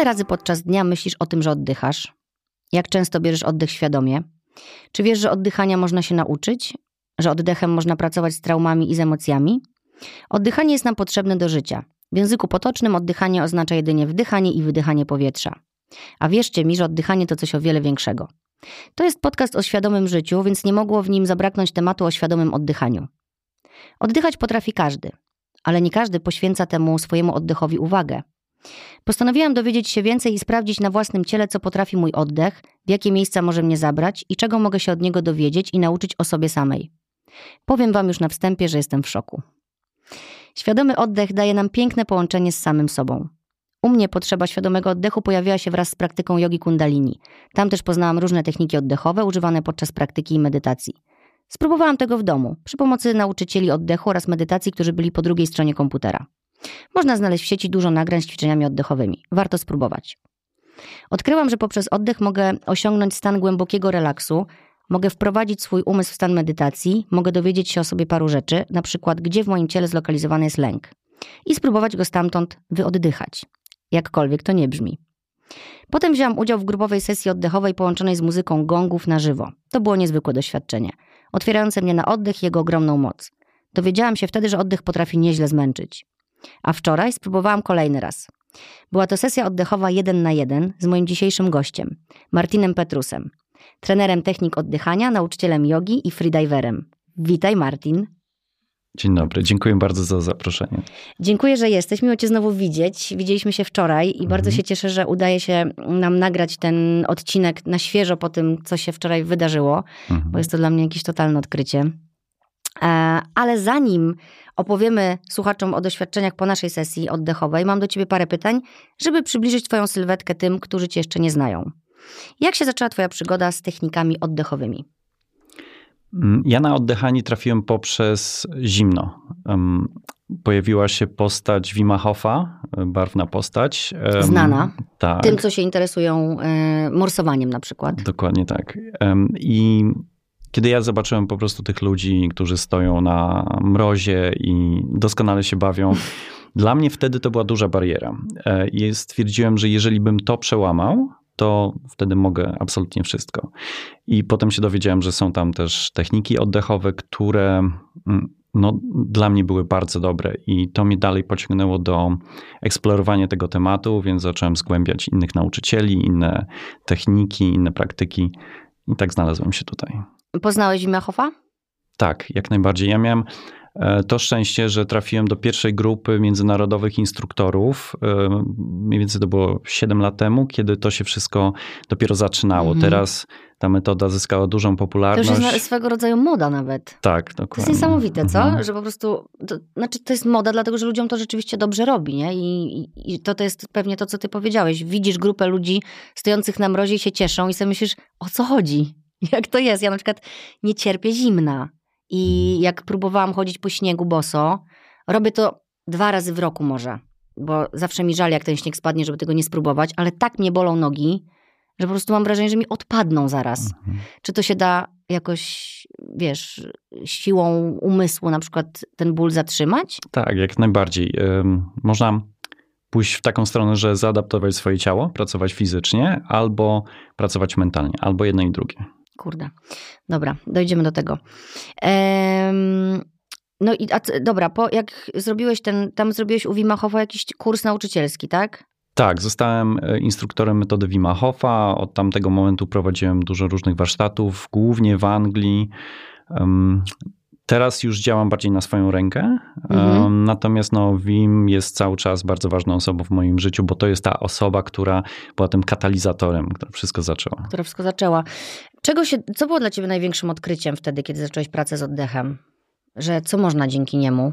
Ile razy podczas dnia myślisz o tym, że oddychasz? Jak często bierzesz oddech świadomie? Czy wiesz, że oddychania można się nauczyć? Że oddechem można pracować z traumami i z emocjami? Oddychanie jest nam potrzebne do życia. W języku potocznym oddychanie oznacza jedynie wdychanie i wydychanie powietrza. A wierzcie mi, że oddychanie to coś o wiele większego. To jest podcast o świadomym życiu, więc nie mogło w nim zabraknąć tematu o świadomym oddychaniu. Oddychać potrafi każdy, ale nie każdy poświęca temu swojemu oddechowi uwagę. Postanowiłam dowiedzieć się więcej i sprawdzić na własnym ciele, co potrafi mój oddech, w jakie miejsca może mnie zabrać i czego mogę się od niego dowiedzieć i nauczyć o sobie samej. Powiem Wam już na wstępie, że jestem w szoku. Świadomy oddech daje nam piękne połączenie z samym sobą. U mnie potrzeba świadomego oddechu pojawiła się wraz z praktyką jogi kundalini. Tam też poznałam różne techniki oddechowe używane podczas praktyki i medytacji. Spróbowałam tego w domu, przy pomocy nauczycieli oddechu oraz medytacji, którzy byli po drugiej stronie komputera. Można znaleźć w sieci dużo nagrań z ćwiczeniami oddechowymi. Warto spróbować. Odkryłam, że poprzez oddech mogę osiągnąć stan głębokiego relaksu, mogę wprowadzić swój umysł w stan medytacji, mogę dowiedzieć się o sobie paru rzeczy, na przykład gdzie w moim ciele zlokalizowany jest lęk, i spróbować go stamtąd wyoddychać. Jakkolwiek to nie brzmi. Potem wziąłam udział w grupowej sesji oddechowej połączonej z muzyką gongów na żywo. To było niezwykłe doświadczenie, otwierające mnie na oddech i jego ogromną moc. Dowiedziałam się wtedy, że oddech potrafi nieźle zmęczyć. A wczoraj spróbowałam kolejny raz. Była to sesja oddechowa jeden na jeden z moim dzisiejszym gościem, Martinem Petrusem, trenerem technik oddychania, nauczycielem jogi i freediverem. Witaj Martin. Dzień dobry, dziękuję bardzo za zaproszenie. Dziękuję, że jesteś. Miło Cię znowu widzieć. Widzieliśmy się wczoraj i mhm. bardzo się cieszę, że udaje się nam nagrać ten odcinek na świeżo po tym, co się wczoraj wydarzyło, mhm. bo jest to dla mnie jakieś totalne odkrycie. E, ale zanim opowiemy słuchaczom o doświadczeniach po naszej sesji oddechowej, mam do Ciebie parę pytań, żeby przybliżyć Twoją sylwetkę tym, którzy Cię jeszcze nie znają. Jak się zaczęła Twoja przygoda z technikami oddechowymi? Mm, ja na oddychanie trafiłem poprzez zimno. Pojawiła się postać Wima Hofa, barwna postać. Znana. Tak. Tym, co się interesują e, morsowaniem na przykład. Dokładnie tak. I kiedy ja zobaczyłem po prostu tych ludzi, którzy stoją na mrozie i doskonale się bawią, dla mnie wtedy to była duża bariera. E, I stwierdziłem, że jeżeli bym to przełamał, to wtedy mogę absolutnie wszystko. I potem się dowiedziałem, że są tam też techniki oddechowe, które mm, no, dla mnie były bardzo dobre i to mnie dalej pociągnęło do eksplorowania tego tematu, więc zacząłem zgłębiać innych nauczycieli, inne techniki, inne praktyki i tak znalazłem się tutaj. Poznałeś Wimachowa? Tak, jak najbardziej. Ja miałem e, to szczęście, że trafiłem do pierwszej grupy międzynarodowych instruktorów. E, mniej więcej to było 7 lat temu, kiedy to się wszystko dopiero zaczynało. Mhm. Teraz ta metoda zyskała dużą popularność. To już jest swego rodzaju moda nawet. Tak, dokładnie. To jest niesamowite, co? Mhm. Że po prostu, to, znaczy to jest moda, dlatego że ludziom to rzeczywiście dobrze robi, nie? I, I, to, to jest pewnie to, co ty powiedziałeś. Widzisz grupę ludzi stojących na mrozie i się cieszą i sobie myślisz, o co chodzi? Jak to jest? Ja na przykład nie cierpię zimna. I jak próbowałam chodzić po śniegu boso, robię to dwa razy w roku może. Bo zawsze mi żal, jak ten śnieg spadnie, żeby tego nie spróbować, ale tak mnie bolą nogi, że po prostu mam wrażenie, że mi odpadną zaraz. Mhm. Czy to się da jakoś, wiesz, siłą umysłu na przykład ten ból zatrzymać? Tak, jak najbardziej. Można pójść w taką stronę, że zaadaptować swoje ciało, pracować fizycznie, albo pracować mentalnie, albo jedno i drugie. Kurde. Dobra, dojdziemy do tego. Ehm, no i a, dobra, po, jak zrobiłeś ten, tam zrobiłeś u Wima Hofa jakiś kurs nauczycielski, tak? Tak, zostałem e, instruktorem metody Wima Hofa. Od tamtego momentu prowadziłem dużo różnych warsztatów, głównie w Anglii. Teraz już działam bardziej na swoją rękę, mhm. natomiast no, Wim jest cały czas bardzo ważną osobą w moim życiu, bo to jest ta osoba, która była tym katalizatorem, która wszystko zaczęła. Która wszystko zaczęła. Czego się, co było dla ciebie największym odkryciem wtedy, kiedy zacząłeś pracę z oddechem? Że co można dzięki niemu?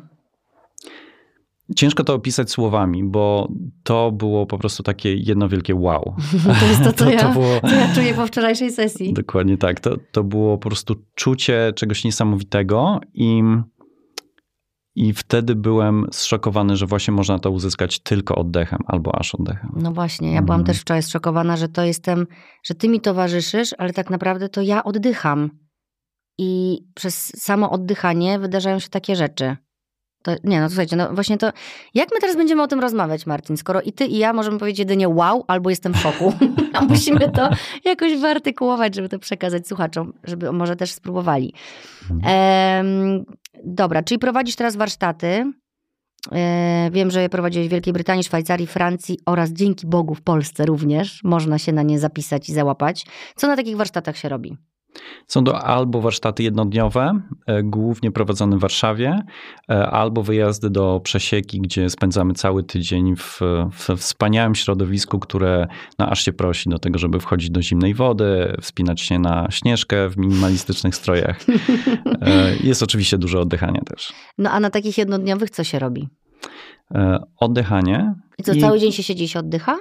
Ciężko to opisać słowami, bo to było po prostu takie jedno wielkie wow. to jest to, co, to, ja, to było... co ja czuję po wczorajszej sesji. Dokładnie tak. To, to było po prostu czucie czegoś niesamowitego i, i wtedy byłem zszokowany, że właśnie można to uzyskać tylko oddechem albo aż oddechem. No właśnie, ja byłam mm. też wczoraj zszokowana, że to jestem, że ty mi towarzyszysz, ale tak naprawdę to ja oddycham. I przez samo oddychanie wydarzają się takie rzeczy To, nie, no słuchajcie, no właśnie to, jak my teraz będziemy o tym rozmawiać, Martin, skoro i ty i ja możemy powiedzieć jedynie wow, albo jestem w szoku, a musimy to jakoś wyartykułować, żeby to przekazać słuchaczom, żeby może też spróbowali. Ehm, dobra, czyli prowadzisz teraz warsztaty, e, Wiem, że je prowadziłeś w Wielkiej Brytanii, Szwajcarii, Francji oraz dzięki Bogu w Polsce również. Można się na nie zapisać i załapać. Co na takich warsztatach się robi? Są to albo warsztaty jednodniowe, e, głównie prowadzone w Warszawie, e, albo wyjazdy do Przesieki, gdzie spędzamy cały tydzień w, w wspaniałym środowisku, które no, aż się prosi do tego, żeby wchodzić do zimnej wody, wspinać się na śnieżkę w minimalistycznych strojach. E, jest oczywiście dużo oddychania też. No a na takich jednodniowych co się robi? Oddychanie. I co, cały dzień się siedzi i się oddycha?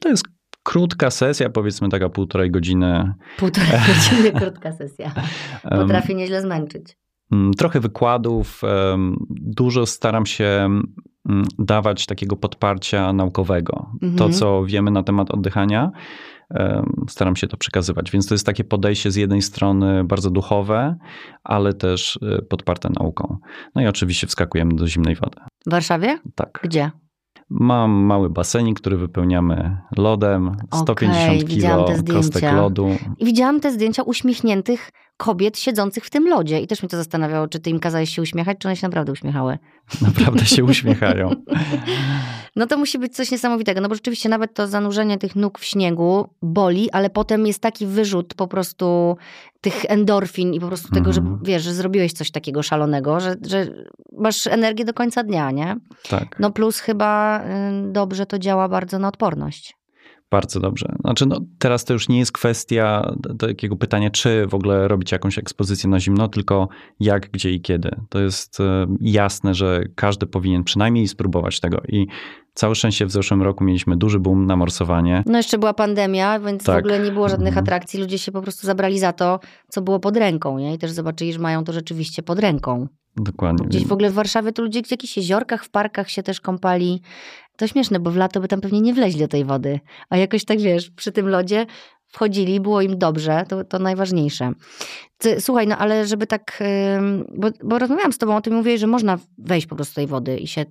To jest krótka sesja, powiedzmy taka półtorej godziny. Półtorej godziny krótka sesja. Potrafi nieźle zmęczyć. Mm, trochę wykładów, dużo staram się mm, dawać takiego podparcia naukowego. Mhm. To, co wiemy na temat oddychania, staram się to przekazywać. Więc to jest takie podejście z jednej strony bardzo duchowe, ale też y, podparte nauką. No i oczywiście wskakujemy do zimnej wody. W Warszawie? Tak. Gdzie? Mam mały basenik, który wypełniamy lodem, 150 okay, kilo kostek lodu. Widziałam te zdjęcia uśmiechniętych kobiet siedzących w tym lodzie. I też mnie to zastanawiało, czy ty im kazałeś się uśmiechać, czy one się naprawdę uśmiechały. Naprawdę się uśmiechają. No to musi być coś niesamowitego, no bo rzeczywiście nawet to zanurzenie tych nóg w śniegu boli, ale potem jest taki wyrzut po prostu tych endorfin i po prostu tego, że mhm. wiesz, że zrobiłeś coś takiego szalonego, że, że masz energię do końca dnia, nie? Tak. No plus chyba y, dobrze to działa bardzo na odporność. Bardzo dobrze. Znaczy, no, teraz to już nie jest kwestia takiego pytania, czy w ogóle robić jakąś ekspozycję na zimno, tylko jak, gdzie i kiedy. To jest e, jasne, że każdy powinien przynajmniej spróbować tego. I całe szczęście w zeszłym roku mieliśmy duży boom na morsowanie. No jeszcze była pandemia, więc tak. w ogóle nie było żadnych mhm. atrakcji. Ludzie się po prostu zabrali za to, co było pod ręką, nie? I też zobaczyli, że mają to rzeczywiście pod ręką. Dokładnie. Gdzieś w ogóle w Warszawie to ludzie w jakichś jeziorkach, w parkach się też kąpali. To śmieszne, bo w lato by tam pewnie nie wleźli do tej wody. A jakoś tak, wiesz, przy tym lodzie wchodzili, było im dobrze, to, to najważniejsze. Słuchaj, no ale żeby tak, bo, bo rozmawiałam z tobą o tym, mówię, że można wejść po prostu do tej wody i się,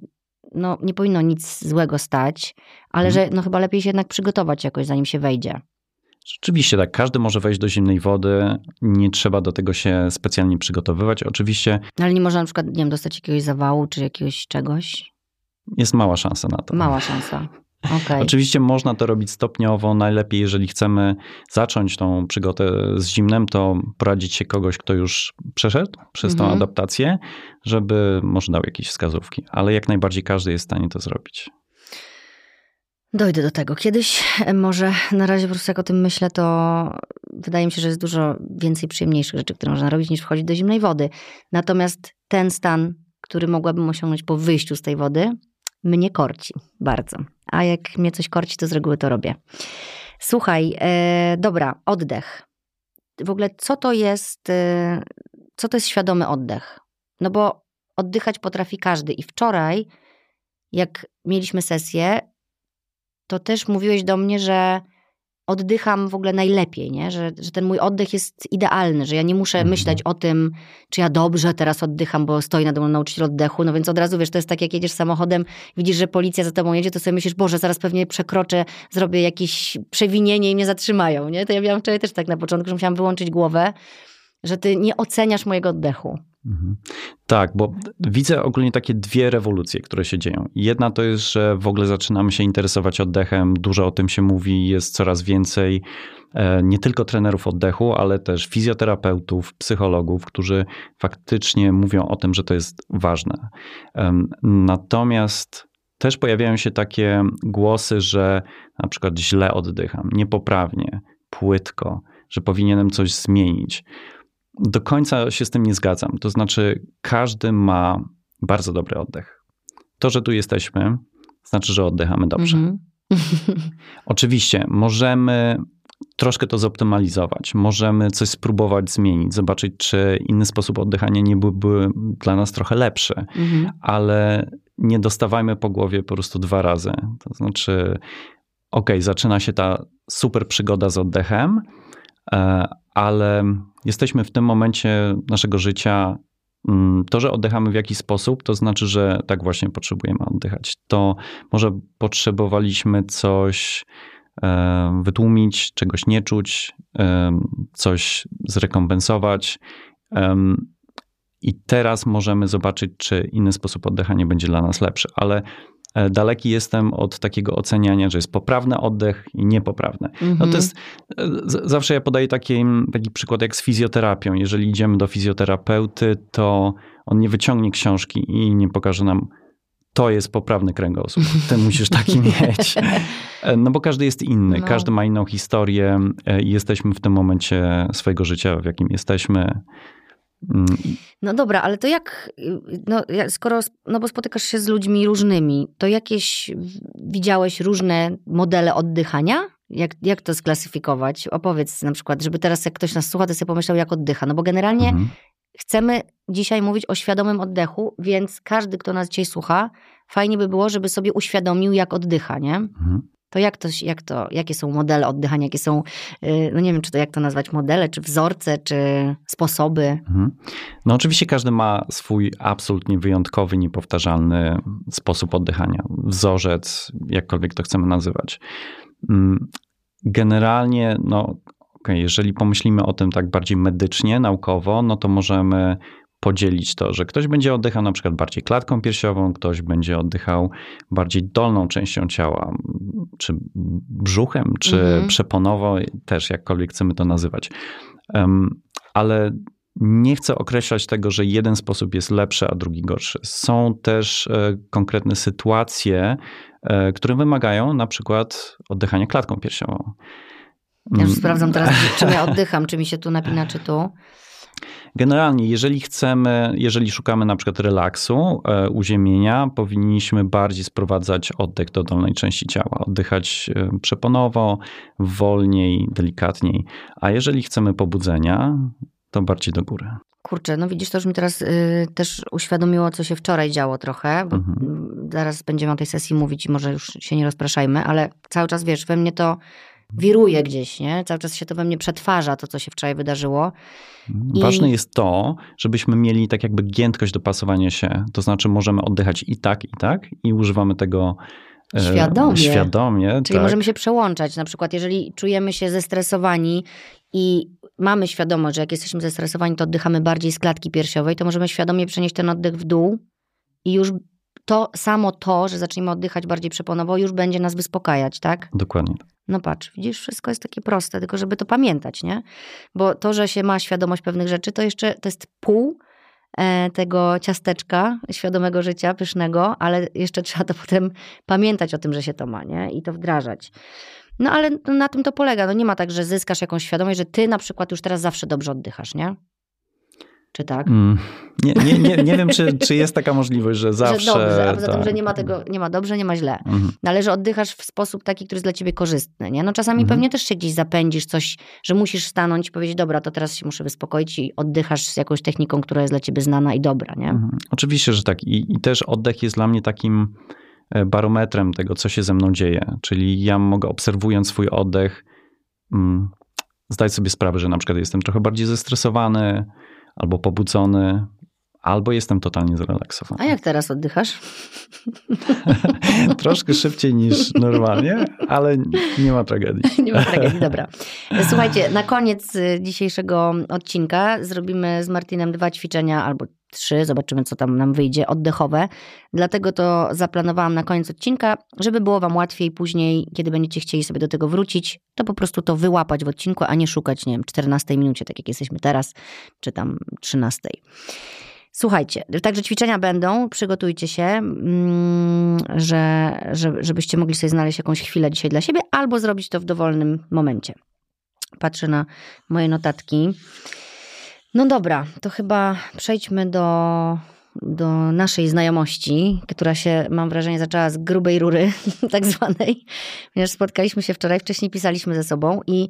no nie powinno nic złego stać, ale hmm. że no chyba lepiej się jednak przygotować jakoś, zanim się wejdzie. Rzeczywiście tak, każdy może wejść do zimnej wody, nie trzeba do tego się specjalnie przygotowywać. Oczywiście. Ale nie można na przykład, nie wiem, dostać jakiegoś zawału czy jakiegoś czegoś? Jest mała szansa na to. Mała szansa. Okay. Oczywiście można to robić stopniowo. Najlepiej, jeżeli chcemy zacząć tą przygodę z zimnem, to poradzić się kogoś, kto już przeszedł przez tą mhm. adaptację, żeby może dał jakieś wskazówki. Ale jak najbardziej każdy jest w stanie to zrobić. Dojdę do tego. Kiedyś e, może, na razie po prostu jak o tym myślę, to wydaje mi się, że jest dużo więcej przyjemniejszych rzeczy, które można robić, niż wchodzić do zimnej wody. Natomiast ten stan, który mogłabym osiągnąć po wyjściu z tej wody, mnie korci bardzo. A jak mnie coś korci, to z reguły to robię. Słuchaj, e, dobra, oddech. W ogóle co to jest, e, co to jest świadomy oddech? No bo oddychać potrafi każdy. I wczoraj, jak mieliśmy sesję, to też mówiłeś do mnie, że oddycham w ogóle najlepiej, nie? Że, że ten mój oddech jest idealny, że ja nie muszę mhm. myśleć o tym, czy ja dobrze teraz oddycham, bo stoi nade mną nauczyciel oddechu, no więc od razu wiesz, to jest tak jak jedziesz samochodem, widzisz, że policja za tobą jedzie, to sobie myślisz, Boże, zaraz pewnie przekroczę, zrobię jakieś przewinienie i mnie zatrzymają, nie? To ja miałam wczoraj też tak na początku, że musiałam wyłączyć głowę, że ty nie oceniasz mojego oddechu. Mhm. Tak, bo widzę ogólnie takie dwie rewolucje, które się dzieją. Jedna to jest, że w ogóle zaczynamy się interesować oddechem, dużo o tym się mówi, jest coraz więcej e, nie tylko trenerów oddechu, ale też fizjoterapeutów, psychologów, którzy faktycznie mówią o tym, że to jest ważne. Natomiast też pojawiają się takie głosy, że na przykład źle oddycham, niepoprawnie, płytko, że powinienem coś zmienić do końca się z tym nie zgadzam. To znaczy, każdy ma bardzo dobry oddech. To, że tu jesteśmy, znaczy, że oddychamy dobrze. Mm -hmm. Oczywiście, możemy troszkę to zoptymalizować. Możemy coś spróbować zmienić, zobaczyć, czy inny sposób oddychania nie byłby dla nas trochę lepszy, mm -hmm. ale nie dostawajmy po głowie po prostu dwa razy. To znaczy, ok, zaczyna się ta super przygoda z oddechem, e, ale jesteśmy w tym momencie naszego życia Mm, to, że oddychamy w jakiś sposób, to znaczy, że tak właśnie potrzebujemy oddychać. To może potrzebowaliśmy coś wytłumić, czegoś nie czuć, coś zrekompensować. I teraz możemy zobaczyć, czy inny sposób oddychania będzie dla nas lepszy, ale daleki jestem od takiego oceniania, że jest poprawny oddech i niepoprawny. Mm -hmm. No to mhm. jest, e, zawsze ja podaję taki, taki przykład jak z fizjoterapią. Jeżeli idziemy do fizjoterapeuty, to on nie wyciągnie książki i nie pokaże nam, to jest poprawny kręgosłup, ty musisz taki mieć. E, no bo każdy jest inny, no. każdy ma inną historię i jesteśmy w tym momencie swojego życia, w jakim jesteśmy. Mm, no dobra, ale to jak, no, skoro, no bo spotykasz się z ludźmi różnymi, to jakieś widziałeś różne modele oddychania? Jak, jak to sklasyfikować? Opowiedz na przykład, żeby teraz jak ktoś nas słucha, to sobie pomyślał, jak oddycha. No bo generalnie mhm. chcemy dzisiaj mówić o świadomym oddechu, więc każdy, kto nas dzisiaj słucha, fajnie by było, żeby sobie uświadomił, jak oddycha, nie? Mhm to jak to, jak to, jakie są modele oddychania, jakie są, y, no nie wiem, czy to jak to nazwać, modele, czy wzorce, czy sposoby? Mhm. No oczywiście każdy ma swój absolutnie wyjątkowy, niepowtarzalny sposób oddychania, wzorzec, jakkolwiek to chcemy nazywać. Mm, generalnie, no okay, jeżeli pomyślimy o tym tak bardziej medycznie, naukowo, no to możemy podzielić to, że ktoś będzie oddychał na przykład bardziej klatką piersiową, ktoś będzie oddychał bardziej dolną częścią ciała, czy brzuchem, czy mhm. przeponowo, też jakkolwiek chcemy to nazywać. Um, ale nie chcę określać tego, że jeden sposób jest lepszy, a drugi gorszy. Są też e, konkretne sytuacje, e, które wymagają na przykład oddychania klatką piersiową. Ja już sprawdzam teraz, czy ja oddycham, czy mi się tu napina, czy tu. Generalnie, jeżeli chcemy, jeżeli szukamy na przykład relaksu, e, uziemienia, powinniśmy bardziej sprowadzać oddech do dolnej części ciała, oddychać e, przeponowo, wolniej, delikatniej. A jeżeli chcemy pobudzenia, to bardziej do góry. Kurczę, no widzisz, to już mi teraz y, też uświadomiło, co się wczoraj działo trochę, bo mhm. zaraz będziemy o tej sesji mówić i może już się nie rozpraszajmy, ale cały czas, wiesz, we mnie to wiruje gdzieś, nie? Cały czas się to we mnie przetwarza, to co się wczoraj wydarzyło. I... Ważne jest to, żebyśmy mieli tak jakby giętkość dopasowania się. To znaczy możemy oddychać i tak, i tak i używamy tego e, Świadomie. Świadomie. Czyli tak. możemy się przełączać. Na przykład, jeżeli czujemy się zestresowani i mamy świadomość, że jak jesteśmy zestresowani, to oddychamy bardziej z klatki piersiowej, to możemy świadomie przenieść ten oddech w dół i już to samo to, że zaczniemy oddychać bardziej przeponowo, już będzie nas wyspokajać, tak? Dokładnie. No patrz, widzisz, wszystko jest takie proste, tylko żeby to pamiętać, nie? Bo to, że się ma świadomość pewnych rzeczy, to jeszcze to jest pół e, tego ciasteczka świadomego życia, pysznego, ale jeszcze trzeba to potem pamiętać o tym, że się to ma, nie? I to wdrażać. No ale na tym to polega. No nie ma tak, że zyskasz jakąś świadomość, że ty na przykład już teraz zawsze dobrze oddychasz, nie? Czy tak? Mm, nie, nie, nie, nie wiem, czy, czy jest taka możliwość, że zawsze. Że dobrze, a poza tak. tym, że nie ma tego, nie ma dobrze, nie ma źle. Mhm. No, oddychasz w sposób taki, który jest dla ciebie korzystny. Nie? No czasami mhm. pewnie też się gdzieś zapędzisz, coś, że musisz stanąć i powiedzieć, dobra, to teraz się muszę wyspokoić i oddychasz z jakąś techniką, która jest dla ciebie znana i dobra. Nie? Mhm. Oczywiście, że tak. I, I też oddech jest dla mnie takim e, barometrem tego, co się ze mną dzieje. Czyli ja mogę obserwując swój oddech, mm, zdać sobie sprawę, że na przykład jestem trochę bardziej zestresowany, albo pobudzony, albo jestem totalnie zrelaksowany. A jak teraz oddychasz? Troszkę szybciej niż normalnie, ale nie ma tragedii. nie ma tragedii, dobra. Słuchajcie, na koniec y, dzisiejszego odcinka zrobimy z Martinem dwa ćwiczenia albo trzy, zobaczymy co tam nam wyjdzie, oddechowe. Dlatego to zaplanowałam na koniec odcinka, żeby było Wam łatwiej później, kiedy będziecie chcieli sobie do tego wrócić, to po prostu to wyłapać w odcinku, a nie szukać, nie wiem, 14 minucie, tak jak jesteśmy teraz, czy tam 13. Słuchajcie, także ćwiczenia będą, przygotujcie się, mm, że, że, żebyście mogli sobie znaleźć jakąś chwilę dzisiaj dla siebie, albo zrobić to w dowolnym momencie. Patrzę na moje notatki. No dobra, to chyba przejdźmy do, do naszej znajomości, która się, mam wrażenie, zaczęła z grubej rury, tak zwanej, ponieważ spotkaliśmy się wczoraj, wcześniej pisaliśmy ze sobą i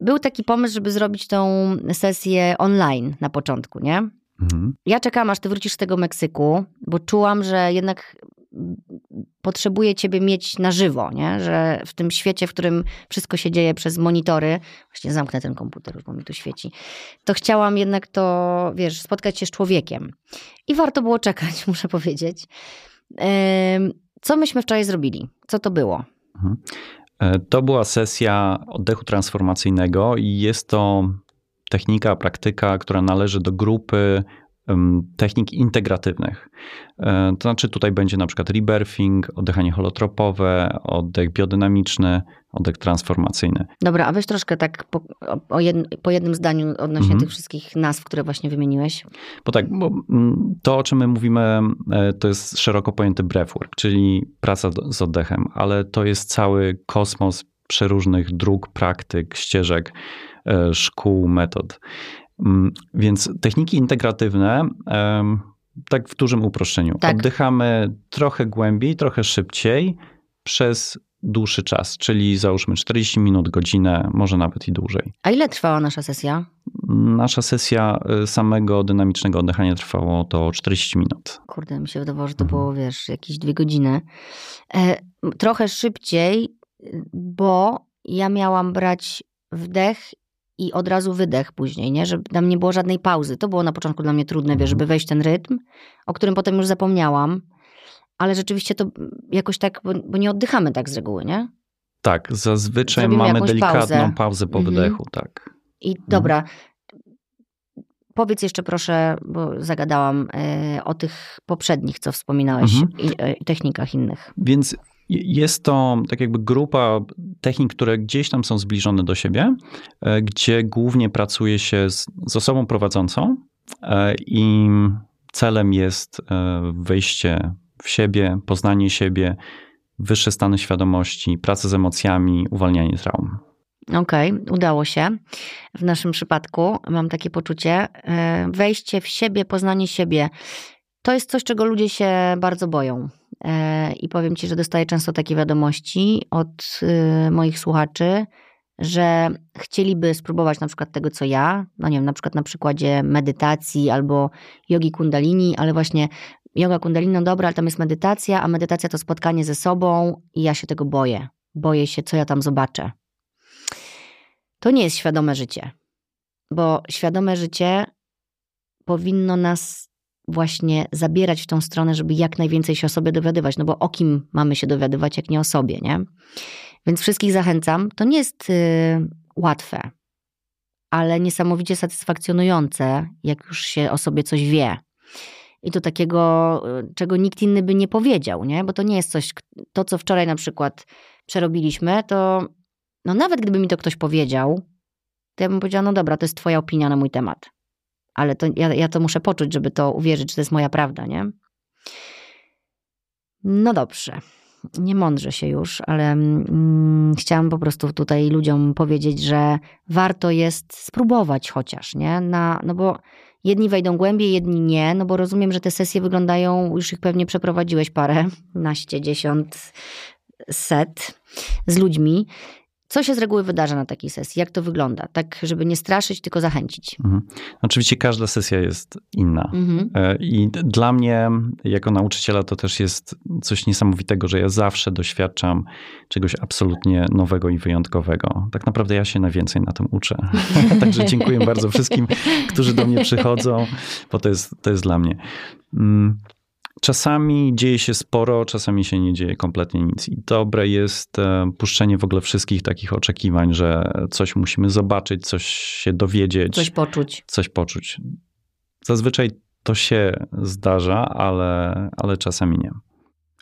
był taki pomysł, żeby zrobić tą sesję online na początku, nie? Mhm. Ja czekam, aż ty wrócisz z tego Meksyku, bo czułam, że jednak potrzebuję ciebie mieć na żywo, nie? że w tym świecie, w którym wszystko się dzieje przez monitory, właśnie zamknę ten komputer, bo mi tu świeci, to chciałam jednak to, wiesz, spotkać się z człowiekiem. I warto było czekać, muszę powiedzieć. Co myśmy wczoraj zrobili? Co to było? Mhm. E, to była sesja oddechu transformacyjnego i jest to technika, praktyka, która należy do grupy technik integratywnych. E, to znaczy tutaj będzie na przykład rebirthing, oddychanie holotropowe, oddech biodynamiczny, oddech transformacyjny. Dobra, a weź troszkę tak po, o jed, po jednym zdaniu odnośnie mhm. tych wszystkich nazw, które właśnie wymieniłeś. Bo tak, bo mm, to o czym my mówimy e, to jest szeroko pojęty breathwork, czyli praca z oddechem, ale to jest cały kosmos przeróżnych dróg, praktyk, ścieżek, e, szkół, metod. Mm, więc techniki integratywne, tak w dużym uproszczeniu, tak. oddychamy trochę głębiej, trochę szybciej przez dłuższy czas, czyli załóżmy 40 minut, godzinę, może nawet i dłużej. A ile trwała nasza sesja? Nasza sesja y, samego dynamicznego oddychania trwała to 40 minut. Kurde, mi się wydawało, że to mhm. było, wiesz, jakieś dwie godziny. E, trochę szybciej, bo ja miałam brać wdech i od razu wydech później, nie? Żeby tam nie było żadnej pauzy. To było na początku dla mnie trudne, wiesz, żeby wejść w ten rytm, o którym potem już zapomniałam. Ale rzeczywiście to jakoś tak, bo, nie oddychamy tak z reguły, nie? Tak, zazwyczaj Zrobimy mamy delikatną pauzę, pauzę po mhm. wydechu, tak. I mhm. dobra, powiedz jeszcze proszę, bo zagadałam y, o tych poprzednich, co wspominałeś, mhm. i, y, technikach innych. Więc jest to tak jakby grupa technik, które gdzieś tam są zbliżone do siebie, e, gdzie głównie pracuje się z, z osobą prowadzącą e, i celem jest e, wejście w siebie, poznanie siebie, wyższe stany świadomości, praca z emocjami, uwalnianie traum. Okej, okay, udało się. W naszym przypadku mam takie poczucie, wejście w siebie, poznanie siebie. To jest coś, czego ludzie się bardzo boją. E, I powiem Ci, że dostaję często takie wiadomości od y, moich słuchaczy, że chcieliby spróbować na przykład tego, co ja, no nie wiem, na przykład na przykładzie medytacji albo jogi kundalini, ale właśnie yoga kundalini, no dobra, ale tam jest medytacja, a medytacja to spotkanie ze sobą i ja się tego boję. Boję się, co ja tam zobaczę. To nie jest świadome życie, bo świadome życie powinno nas właśnie zabierać w tą stronę, żeby jak najwięcej się o sobie dowiadywać, no bo o kim mamy się dowiadywać, jak nie o sobie, nie? Więc wszystkich zachęcam. To nie jest y, łatwe, ale niesamowicie satysfakcjonujące, jak już się o sobie coś wie. I to takiego, y, czego nikt inny by nie powiedział, nie? Bo to nie jest coś, to co wczoraj na przykład przerobiliśmy, to no nawet gdyby mi to ktoś powiedział, to ja bym powiedziała, no dobra, to jest twoja opinia na mój temat ale to, ja, ja to muszę poczuć, żeby to uwierzyć, że to jest moja prawda, nie? No dobrze. Nie mądrze się już, ale mm, chciałam po prostu tutaj ludziom powiedzieć, że warto jest spróbować chociaż, nie? Na, no bo jedni wejdą głębiej, jedni nie, no bo rozumiem, że te sesje wyglądają, już ich pewnie przeprowadziłeś parę, naście, dziesiąt, set z ludźmi. Co się z reguły wydarza na takiej sesji? Jak to wygląda? Tak, żeby nie straszyć, tylko zachęcić. Mhm. Oczywiście każda sesja jest inna. Mhm. E, I dla mnie, jako nauczyciela, to też jest coś niesamowitego, że ja zawsze doświadczam czegoś absolutnie nowego i wyjątkowego. Tak naprawdę ja się najwięcej na tym uczę. Także dziękuję bardzo wszystkim, którzy do mnie przychodzą, bo to jest, to jest dla mnie. Mm. Czasami dzieje się sporo, czasami się nie dzieje kompletnie nic. I dobre jest e, puszczenie w ogóle wszystkich takich oczekiwań, że coś musimy zobaczyć, coś się dowiedzieć. Coś poczuć. Coś poczuć. Zazwyczaj to się zdarza, ale, ale czasami nie.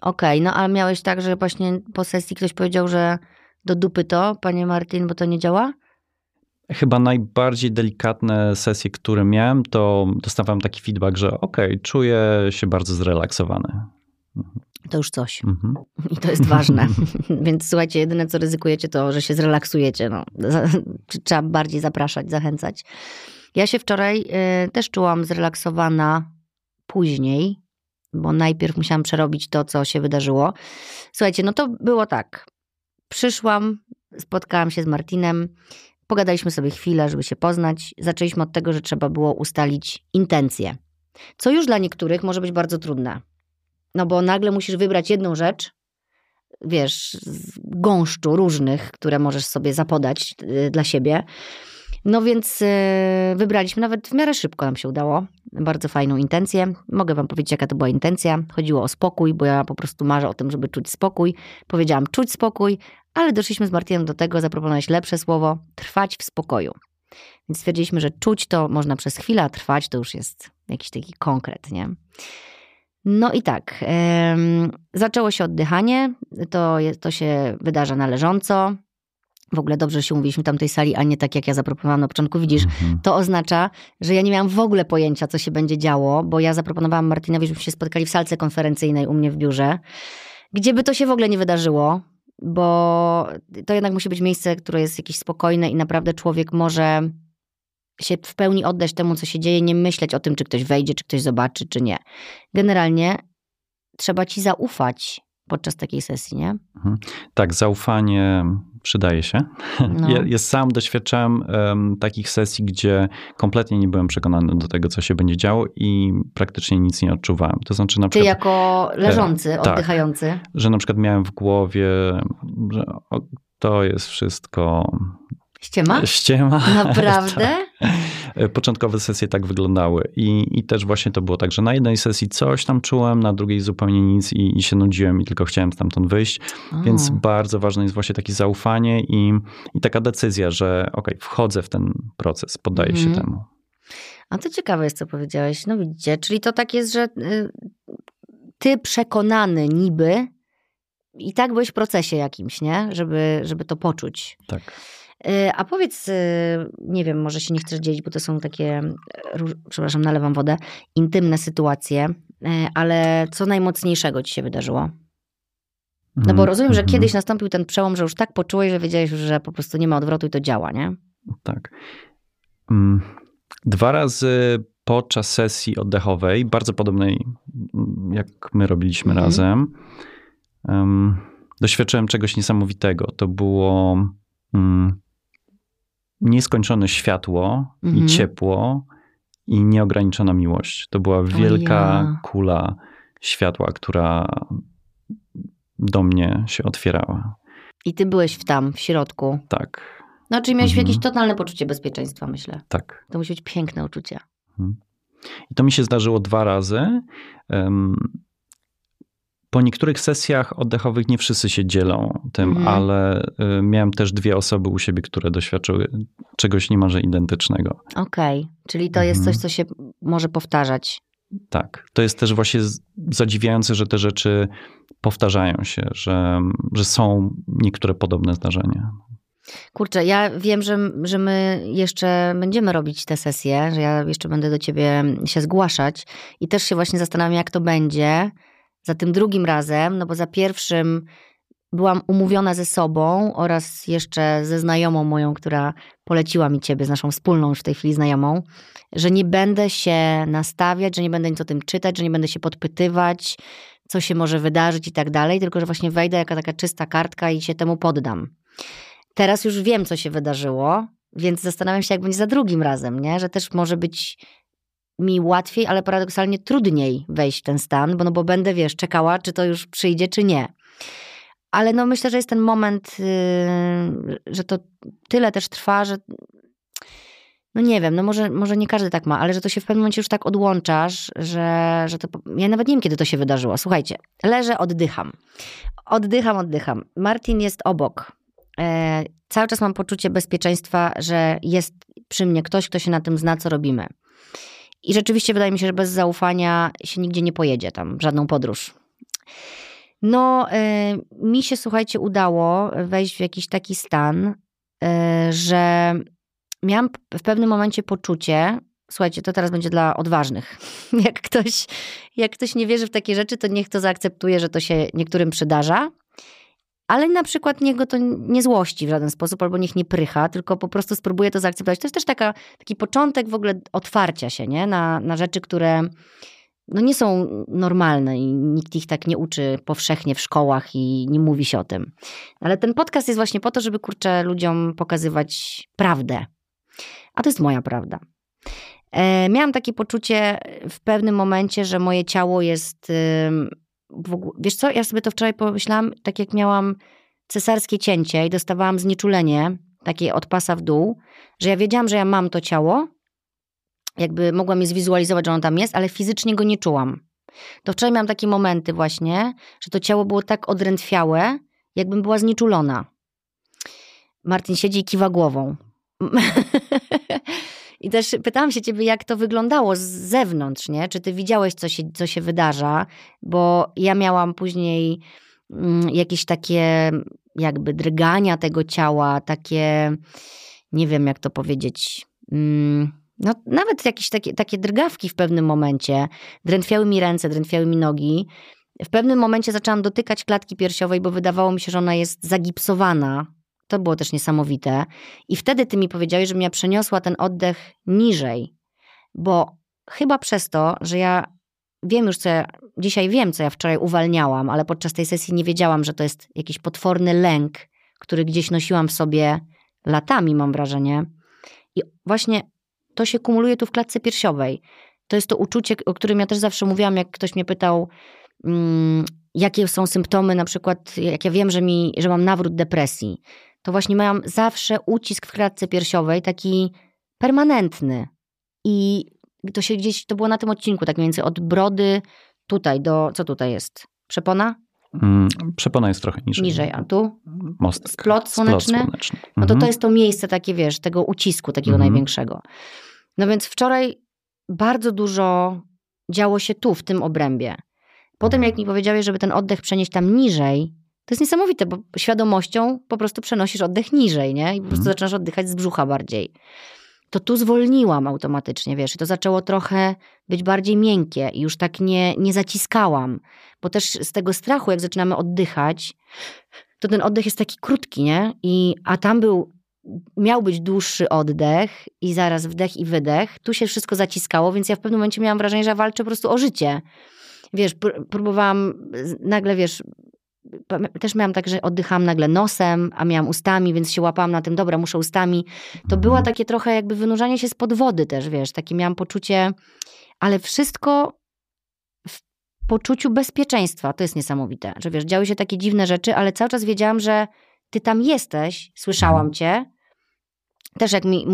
Okej, okay, no ale miałeś tak, że właśnie po sesji ktoś powiedział, że do dupy to, panie Martin, bo to nie działa? Chyba najbardziej delikatne sesje, które miałem, to dostawałem taki feedback, że okej, okay, czuję się bardzo zrelaksowany. To już coś. Mhm. I to jest ważne. Więc słuchajcie, jedyne co ryzykujecie to, że się zrelaksujecie. No. Trzeba bardziej zapraszać, zachęcać. Ja się wczoraj y, też czułam zrelaksowana później, bo najpierw musiałam przerobić to, co się wydarzyło. Słuchajcie, no to było tak. Przyszłam, spotkałam się z Martinem Pogadaliśmy sobie chwilę, żeby się poznać. Zaczęliśmy od tego, że trzeba było ustalić intencje, co już dla niektórych może być bardzo trudne. No bo nagle musisz wybrać jedną rzecz, wiesz, z gąszczu różnych, które możesz sobie zapodać y, dla siebie. No więc y, wybraliśmy, nawet w miarę szybko nam się udało. Bardzo fajną intencję. Mogę wam powiedzieć, jaka to była intencja. Chodziło o spokój, bo ja po prostu marzę o tym, żeby czuć spokój. Powiedziałam czuć spokój, ale doszliśmy z Martinem do tego, zaproponowałeś lepsze słowo, trwać w spokoju. Więc stwierdziliśmy, że czuć to można przez chwilę, a trwać to już jest jakiś taki konkret, nie? No i tak, zaczęło się oddychanie, to, to się wydarza należąco. W ogóle dobrze się mówiliśmy tam tej sali, a nie tak jak ja zaproponowałam na początku. Widzisz, Mhm. to oznacza, że ja nie miałam w ogóle pojęcia, co się będzie działo, bo ja zaproponowałam Martinowi, żebyśmy się spotkali w salce konferencyjnej u mnie w biurze, gdzie by to się w ogóle nie wydarzyło, bo to jednak musi być miejsce, które jest jakieś spokojne i naprawdę człowiek może się w pełni oddać temu, co się dzieje, nie myśleć o tym, czy ktoś wejdzie, czy ktoś zobaczy, czy nie. Generalnie trzeba ci zaufać podczas takiej sesji, nie? Tak, zaufanie przydaje się. No. Ja, ja sam doświadczałem em, takich sesji, gdzie kompletnie nie byłem przekonany do tego, co się będzie działo i praktycznie nic nie odczuwałem. To znaczy na Ty przykład, jako leżący, tak. oddychający. że na przykład miałem w głowie, że o, to jest wszystko Ściema? ściema. Naprawdę? Tak. Początkowe sesje tak wyglądały i, i też właśnie to było tak, że na jednej sesji coś tam czułem, na drugiej zupełnie nic i, i się nudziłem i tylko chciałem stamtąd wyjść. Więc bardzo ważne jest właśnie takie zaufanie i, i taka decyzja, że okej, wchodzę w ten proces, poddaję się Mhm. temu. A to ciekawe jest, co powiedziałeś. No widzicie, czyli to tak jest, że y, ty przekonany niby i tak byłeś w procesie jakimś, nie? Żeby, żeby to poczuć. Tak. Y, A powiedz, y, nie wiem, może się nie chcesz dzielić, bo to są takie, róż- przepraszam, nalewam wodę, intymne sytuacje, y, ale co najmocniejszego ci się wydarzyło? No bo rozumiem, że Mhm. kiedyś nastąpił ten przełom, że już tak poczułeś, że wiedziałeś, że po prostu nie ma odwrotu i to działa, nie? Tak. Mm, Dwa razy podczas sesji oddechowej, bardzo podobnej mm, jak my robiliśmy Mhm. razem, em, doświadczyłem czegoś niesamowitego. To było mm, nieskończone światło Mhm. i ciepło i nieograniczona miłość. To była wielka ja. kula światła, która do mnie się otwierała. I ty byłeś w tam, w środku. Tak, No, czyli miałeś Mhm. jakieś totalne poczucie bezpieczeństwa, myślę. tak. To musi być piękne uczucie. I to mi się zdarzyło dwa razy. Em, Po niektórych sesjach oddechowych nie wszyscy się dzielą tym, Mhm. ale y, miałem też dwie osoby u siebie, które doświadczyły czegoś niemalże identycznego. Okej, czyli to jest Mhm. coś, co się może powtarzać. Tak. To jest też właśnie zadziwiające, że te rzeczy powtarzają się, że, że są niektóre podobne zdarzenia. Kurczę, ja wiem, że, że my jeszcze będziemy robić te sesje, że ja jeszcze będę do ciebie się zgłaszać i też się właśnie zastanawiam, jak to będzie za tym drugim razem, no bo za pierwszym byłam umówiona ze sobą oraz jeszcze ze znajomą moją, która poleciła mi ciebie, z naszą wspólną już w tej chwili znajomą, że nie będę się nastawiać, że nie będę nic o tym czytać, że nie będę się podpytywać, co się może wydarzyć i tak dalej, tylko że właśnie wejdę jako taka czysta kartka i się temu poddam. Teraz już wiem, co się wydarzyło, więc zastanawiam się, jak będzie za drugim razem, nie? że też może być mi łatwiej, ale paradoksalnie trudniej wejść w ten stan, bo, no bo będę, wiesz, czekała, czy to już przyjdzie, czy nie. Ale no myślę, że jest ten moment, yy, że to tyle też trwa, że no nie wiem, no może, może nie każdy tak ma, ale że to się w pewnym momencie już tak odłączasz, że, że to. Ja nawet nie wiem, kiedy to się wydarzyło. Słuchajcie, leżę, oddycham. Oddycham, oddycham. Martin jest obok. E, cały czas mam poczucie bezpieczeństwa, że jest przy mnie ktoś, kto się na tym zna, co robimy. I rzeczywiście wydaje mi się, że bez zaufania się nigdzie nie pojedzie tam, żadną podróż. No, e, mi się, słuchajcie, udało wejść w jakiś taki stan, e, że miałam w pewnym momencie poczucie, słuchajcie, to teraz będzie dla odważnych. Jak ktoś, jak ktoś nie wierzy w takie rzeczy, to niech to zaakceptuje, że to się niektórym przydarza. Ale na przykład niech go to nie złości w żaden sposób, albo niech nie prycha, tylko po prostu spróbuje to zaakceptować. To jest też taka, taki początek w ogóle otwarcia się nie? Na, na rzeczy, które no nie są normalne i nikt ich tak nie uczy powszechnie w szkołach i nie mówi się o tym. Ale ten podcast jest właśnie po to, żeby kurczę ludziom pokazywać prawdę. A to jest moja prawda. E, miałam takie poczucie w pewnym momencie, że moje ciało jest ogóle, wiesz co, ja sobie to wczoraj pomyślałam, tak jak miałam cesarskie cięcie i dostawałam znieczulenie, takie od pasa w dół, że ja wiedziałam, że ja mam to ciało, jakby mogłam je zwizualizować, że ono tam jest, ale fizycznie go nie czułam. To wczoraj miałam takie momenty właśnie, że to ciało było tak odrętwiałe, jakbym była znieczulona. Martin siedzi i kiwa głową. I też pytałam się ciebie, jak to wyglądało z zewnątrz, nie? Czy ty widziałeś, co się, co się wydarza? Bo ja miałam później mm, jakieś takie jakby drgania tego ciała, takie, nie wiem jak to powiedzieć, mm, no nawet jakieś takie, takie drgawki w pewnym momencie. Drętwiały mi ręce, drętwiały mi nogi. W pewnym momencie zaczęłam dotykać klatki piersiowej, bo wydawało mi się, że ona jest zagipsowana to było też niesamowite. I wtedy ty mi powiedziałeś, że mnie przeniosła ten oddech niżej, bo chyba przez to, że ja wiem już, co ja, dzisiaj wiem, co ja wczoraj uwalniałam, ale podczas tej sesji nie wiedziałam, że to jest jakiś potworny lęk, który gdzieś nosiłam w sobie latami, mam wrażenie. I właśnie to się kumuluje tu w klatce piersiowej. To jest to uczucie, o którym ja też zawsze mówiłam, jak ktoś mnie pytał, mm, jakie są symptomy, na przykład, jak ja wiem, że, mi, że mam nawrót depresji to właśnie miałam zawsze ucisk w klatce piersiowej, taki permanentny. I to się gdzieś, to było na tym odcinku, tak mniej więcej od brody tutaj do, co tutaj jest? Przepona? Mm, przepona jest trochę niżej. Niżej, a tu? Mostek. Splot słoneczny? Splot słoneczny. Mhm. No to to jest to miejsce takie, wiesz, tego ucisku takiego Mhm. największego. No więc wczoraj bardzo dużo działo się tu, w tym obrębie. Potem jak mi powiedziałeś, żeby ten oddech przenieść tam niżej, to jest niesamowite, bo świadomością po prostu przenosisz oddech niżej, nie? I po prostu Mhm. zaczynasz oddychać z brzucha bardziej. To tu zwolniłam automatycznie, wiesz, i to zaczęło trochę być bardziej miękkie i już tak nie, nie zaciskałam. Bo też z tego strachu, jak zaczynamy oddychać, to ten oddech jest taki krótki, nie? I, a tam był, miał być dłuższy oddech i zaraz wdech i wydech. Tu się wszystko zaciskało, więc ja w pewnym momencie miałam wrażenie, że walczę po prostu o życie. Wiesz, pr- próbowałam nagle, wiesz, też miałam tak, że oddychałam nagle nosem, a miałam ustami, więc się łapałam na tym, dobra, muszę ustami. To Mhm. było takie trochę jakby wynurzanie się spod wody też, wiesz, takie miałam poczucie, ale wszystko w poczuciu bezpieczeństwa. To jest niesamowite, że wiesz, działy się takie dziwne rzeczy, ale cały czas wiedziałam, że ty tam jesteś, słyszałam cię. Też jak mi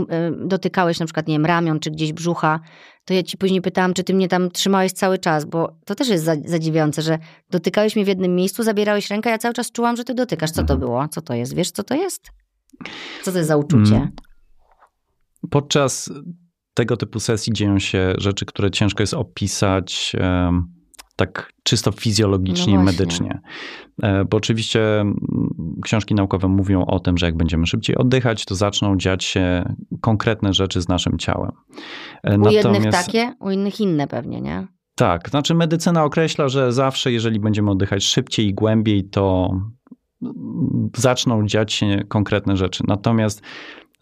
y, dotykałeś na przykład, nie wiem, ramion czy gdzieś brzucha, to ja ci później pytałam, czy ty mnie tam trzymałeś cały czas, bo to też jest za- zadziwiające, że dotykałeś mnie w jednym miejscu, zabierałeś rękę, ja cały czas czułam, że ty dotykasz. Co to Mhm. było? Co to jest? Wiesz, co to jest? Co to jest za uczucie? Mm. Podczas tego typu sesji dzieją się rzeczy, które ciężko jest opisać em, tak czysto fizjologicznie, No medycznie. E, Bo oczywiście książki naukowe mówią o tym, że jak będziemy szybciej oddychać, to zaczną dziać się konkretne rzeczy z naszym ciałem. E, U jednych takie, u innych inne pewnie, nie? Tak, znaczy medycyna określa, że zawsze, jeżeli będziemy oddychać szybciej i głębiej, to zaczną dziać się konkretne rzeczy. Natomiast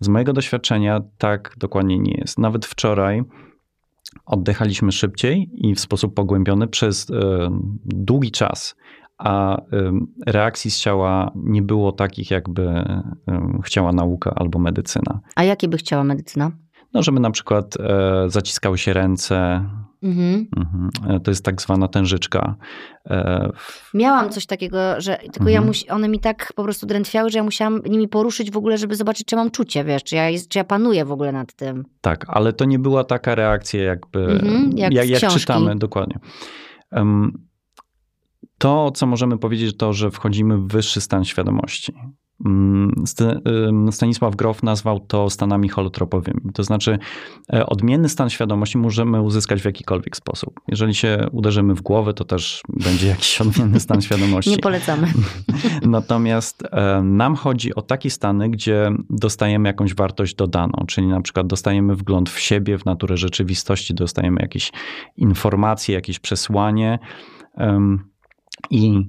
z mojego doświadczenia tak dokładnie nie jest. Nawet wczoraj oddychaliśmy szybciej i w sposób pogłębiony przez e, długi czas, a e, reakcji z ciała nie było takich, jakby e, chciała nauka albo medycyna. A jakie by chciała medycyna? No, żeby na przykład zaciskały się ręce, Mhm. Mhm. E, To jest tak zwana tężyczka. E, Miałam coś takiego, że tylko ja Mhm. musi, one mi tak po prostu drętwiały, że ja musiałam nimi poruszyć w ogóle, żeby zobaczyć, czy mam czucie, wiesz, czy ja, czy ja panuję w ogóle nad tym. Tak, ale to nie była taka reakcja, jakby Mhm, jak jak, jak czytamy dokładnie. To, co możemy powiedzieć, to, że wchodzimy w wyższy stan świadomości. Mm, Stanisław Grof nazwał to stanami holotropowymi. To znaczy, e, odmienny stan świadomości możemy uzyskać w jakikolwiek sposób. Jeżeli się uderzymy w głowę, to też będzie jakiś odmienny stan świadomości. Nie polecamy. Natomiast e, nam chodzi o takie stany, gdzie dostajemy jakąś wartość dodaną, czyli na przykład dostajemy wgląd w siebie, w naturę rzeczywistości, dostajemy jakieś informacje, jakieś przesłanie. I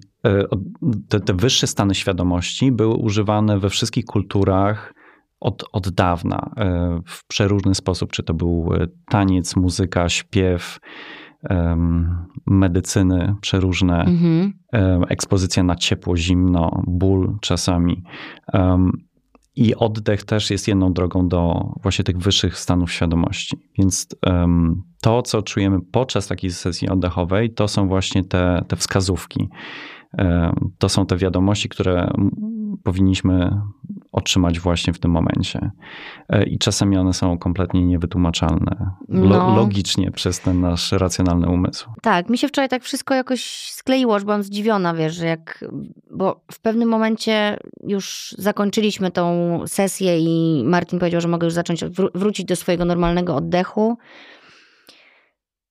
te, te wyższe stany świadomości były używane we wszystkich kulturach od, od dawna, e, w przeróżny sposób, czy to był e, taniec, muzyka, śpiew, medycyny przeróżne Mhm. ekspozycja na ciepło, zimno, ból czasami. I oddech też jest jedną drogą do właśnie tych wyższych stanów świadomości. Więc to, co czujemy podczas takiej sesji oddechowej, to są właśnie te, te wskazówki. Um, to są te wiadomości, które powinniśmy otrzymać właśnie w tym momencie. E, I czasami one są kompletnie niewytłumaczalne lo no. logicznie przez ten nasz racjonalny umysł. Tak, mi się wczoraj tak wszystko jakoś skleiło, że byłam zdziwiona, wiesz, że jak, bo w pewnym momencie już zakończyliśmy tą sesję i Martin powiedział, że mogę już zacząć wró wrócić do swojego normalnego oddechu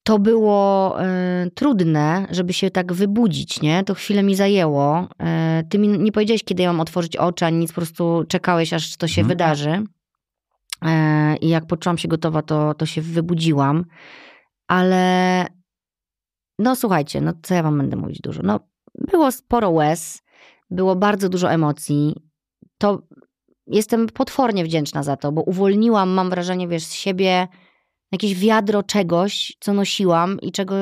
to było y, trudne, żeby się tak wybudzić, nie? To chwilę mi zajęło. Y, ty mi nie powiedziałeś, kiedy ja mam otworzyć oczy, ani nic, po prostu czekałeś, aż to się mhm. wydarzy. Y, I jak poczułam się gotowa, to, to się wybudziłam. Ale no słuchajcie, no co ja wam będę mówić dużo? No było sporo łez, było bardzo dużo emocji. To jestem potwornie wdzięczna za to, bo uwolniłam, mam wrażenie, wiesz, z siebie jakieś wiadro czegoś, co nosiłam i czego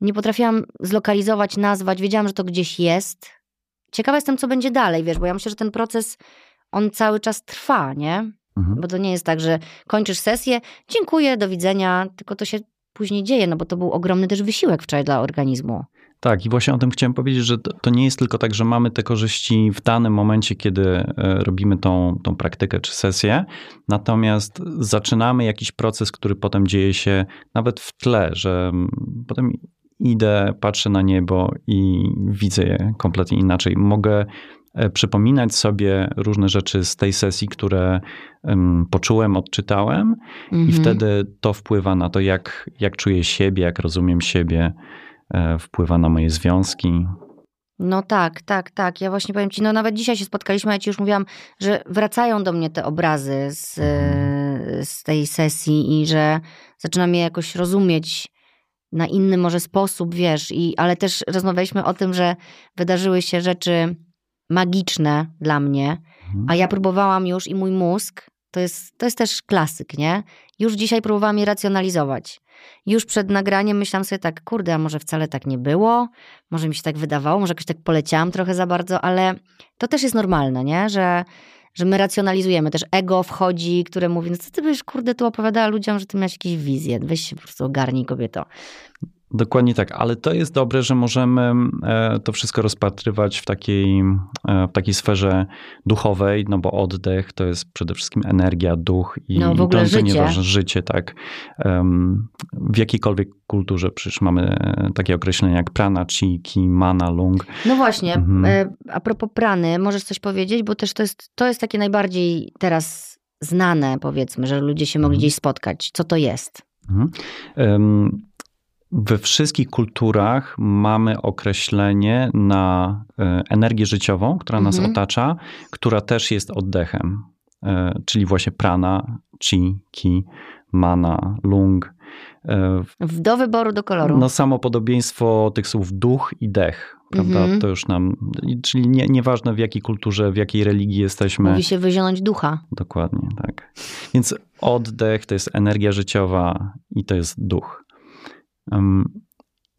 nie potrafiłam zlokalizować, nazwać. Wiedziałam, że to gdzieś jest. Ciekawa jestem, co będzie dalej, wiesz, bo ja myślę, że ten proces, on cały czas trwa, nie? Mhm. Bo to nie jest tak, że kończysz sesję, dziękuję, do widzenia, tylko to się później dzieje, no bo to był ogromny też wysiłek wczoraj dla organizmu. Tak, i właśnie o tym chciałem powiedzieć, że to, nie jest tylko tak, że mamy te korzyści w danym momencie, kiedy e, robimy tą, tą praktykę czy sesję, natomiast zaczynamy jakiś proces, który potem dzieje się nawet w tle, że potem idę, patrzę na niebo i widzę je kompletnie inaczej. Mogę e, przypominać sobie różne rzeczy z tej sesji, które um, poczułem, odczytałem, mhm. i wtedy to wpływa na to, jak, jak czuję siebie, jak rozumiem siebie. E, wpływa na moje związki. No tak, tak, tak. Ja właśnie powiem ci, no nawet dzisiaj się spotkaliśmy, ja ci już mówiłam, że wracają do mnie te obrazy z, mhm. z tej sesji i że zaczynam je jakoś rozumieć na inny może sposób, wiesz, i, ale też rozmawialiśmy o tym, że wydarzyły się rzeczy magiczne dla mnie, mhm. a ja próbowałam już i mój mózg, to jest, to jest też klasyk, nie? Już dzisiaj próbowałam je racjonalizować już przed nagraniem myślałam sobie tak, kurde, a może wcale tak nie było, może mi się tak wydawało, może jakoś tak poleciałam trochę za bardzo, ale to też jest normalne, nie? Że, że my racjonalizujemy, też ego wchodzi, które mówi, no co ty byś, kurde, tu opowiadała ludziom, że ty miałeś jakieś wizje, weź się po prostu ogarnij kobieto. Dokładnie tak, ale to jest dobre, że możemy e, to wszystko rozpatrywać w takiej, e, w takiej sferze duchowej, no bo oddech to jest przede wszystkim energia, duch i, no, w ogóle to, życie. to nieważne, życie, tak. W jakiejkolwiek kulturze przecież mamy takie określenia jak prana, chi, ki, mana, lung. No właśnie, mhm. E, a propos prany, możesz coś powiedzieć, bo też to jest, to jest takie najbardziej teraz znane, powiedzmy, że ludzie się mogli mhm. gdzieś spotkać. Co to jest? Mhm. We wszystkich kulturach mamy określenie na e, energię życiową, która nas mhm. otacza, która też jest oddechem, e, czyli właśnie prana, chi, ki, mana, lung. E, do wyboru, do koloru. No samo podobieństwo tych słów duch i dech, prawda? Mhm. To już nam, czyli nie, nieważne w jakiej kulturze, w jakiej religii jesteśmy. Mówi się wyzionąć ducha. Dokładnie, tak. Więc oddech to jest energia życiowa i to jest duch.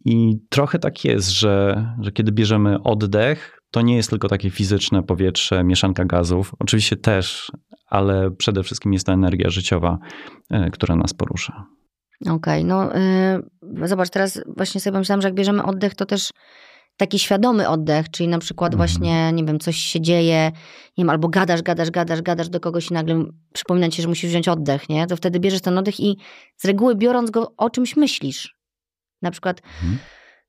I trochę tak jest, że, że kiedy bierzemy oddech, to nie jest tylko takie fizyczne powietrze, mieszanka gazów. Oczywiście też, ale przede wszystkim jest to energia życiowa, e, która nas porusza. Okej, okay, no yy, zobacz, teraz właśnie sobie pomyślałam, że jak bierzemy oddech, to też taki świadomy oddech, czyli na przykład mm. właśnie, nie wiem, coś się dzieje, nie wiem, albo gadasz, gadasz, gadasz, gadasz do kogoś i nagle przypomina ci, że musisz wziąć oddech, nie? To wtedy bierzesz ten oddech i z reguły biorąc go o czymś myślisz. Na przykład, mhm.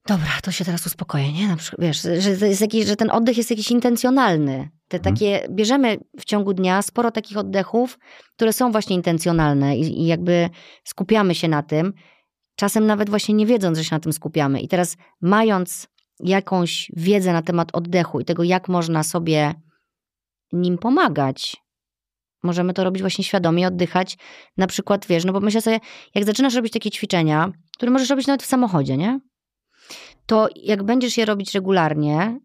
dobra, to się teraz uspokoję, nie? Na przykład, wiesz, że, jest jakiś, że ten oddech jest jakiś intencjonalny. Te mhm. takie, bierzemy w ciągu dnia sporo takich oddechów, które są właśnie intencjonalne i, i jakby skupiamy się na tym, czasem nawet właśnie nie wiedząc, że się na tym skupiamy. I teraz mając jakąś wiedzę na temat oddechu i tego, jak można sobie nim pomagać, możemy to robić właśnie świadomie, oddychać. Na przykład, wiesz, no bo myślę sobie, jak zaczynasz robić takie ćwiczenia, które możesz robić nawet w samochodzie, nie? To jak będziesz je robić regularnie,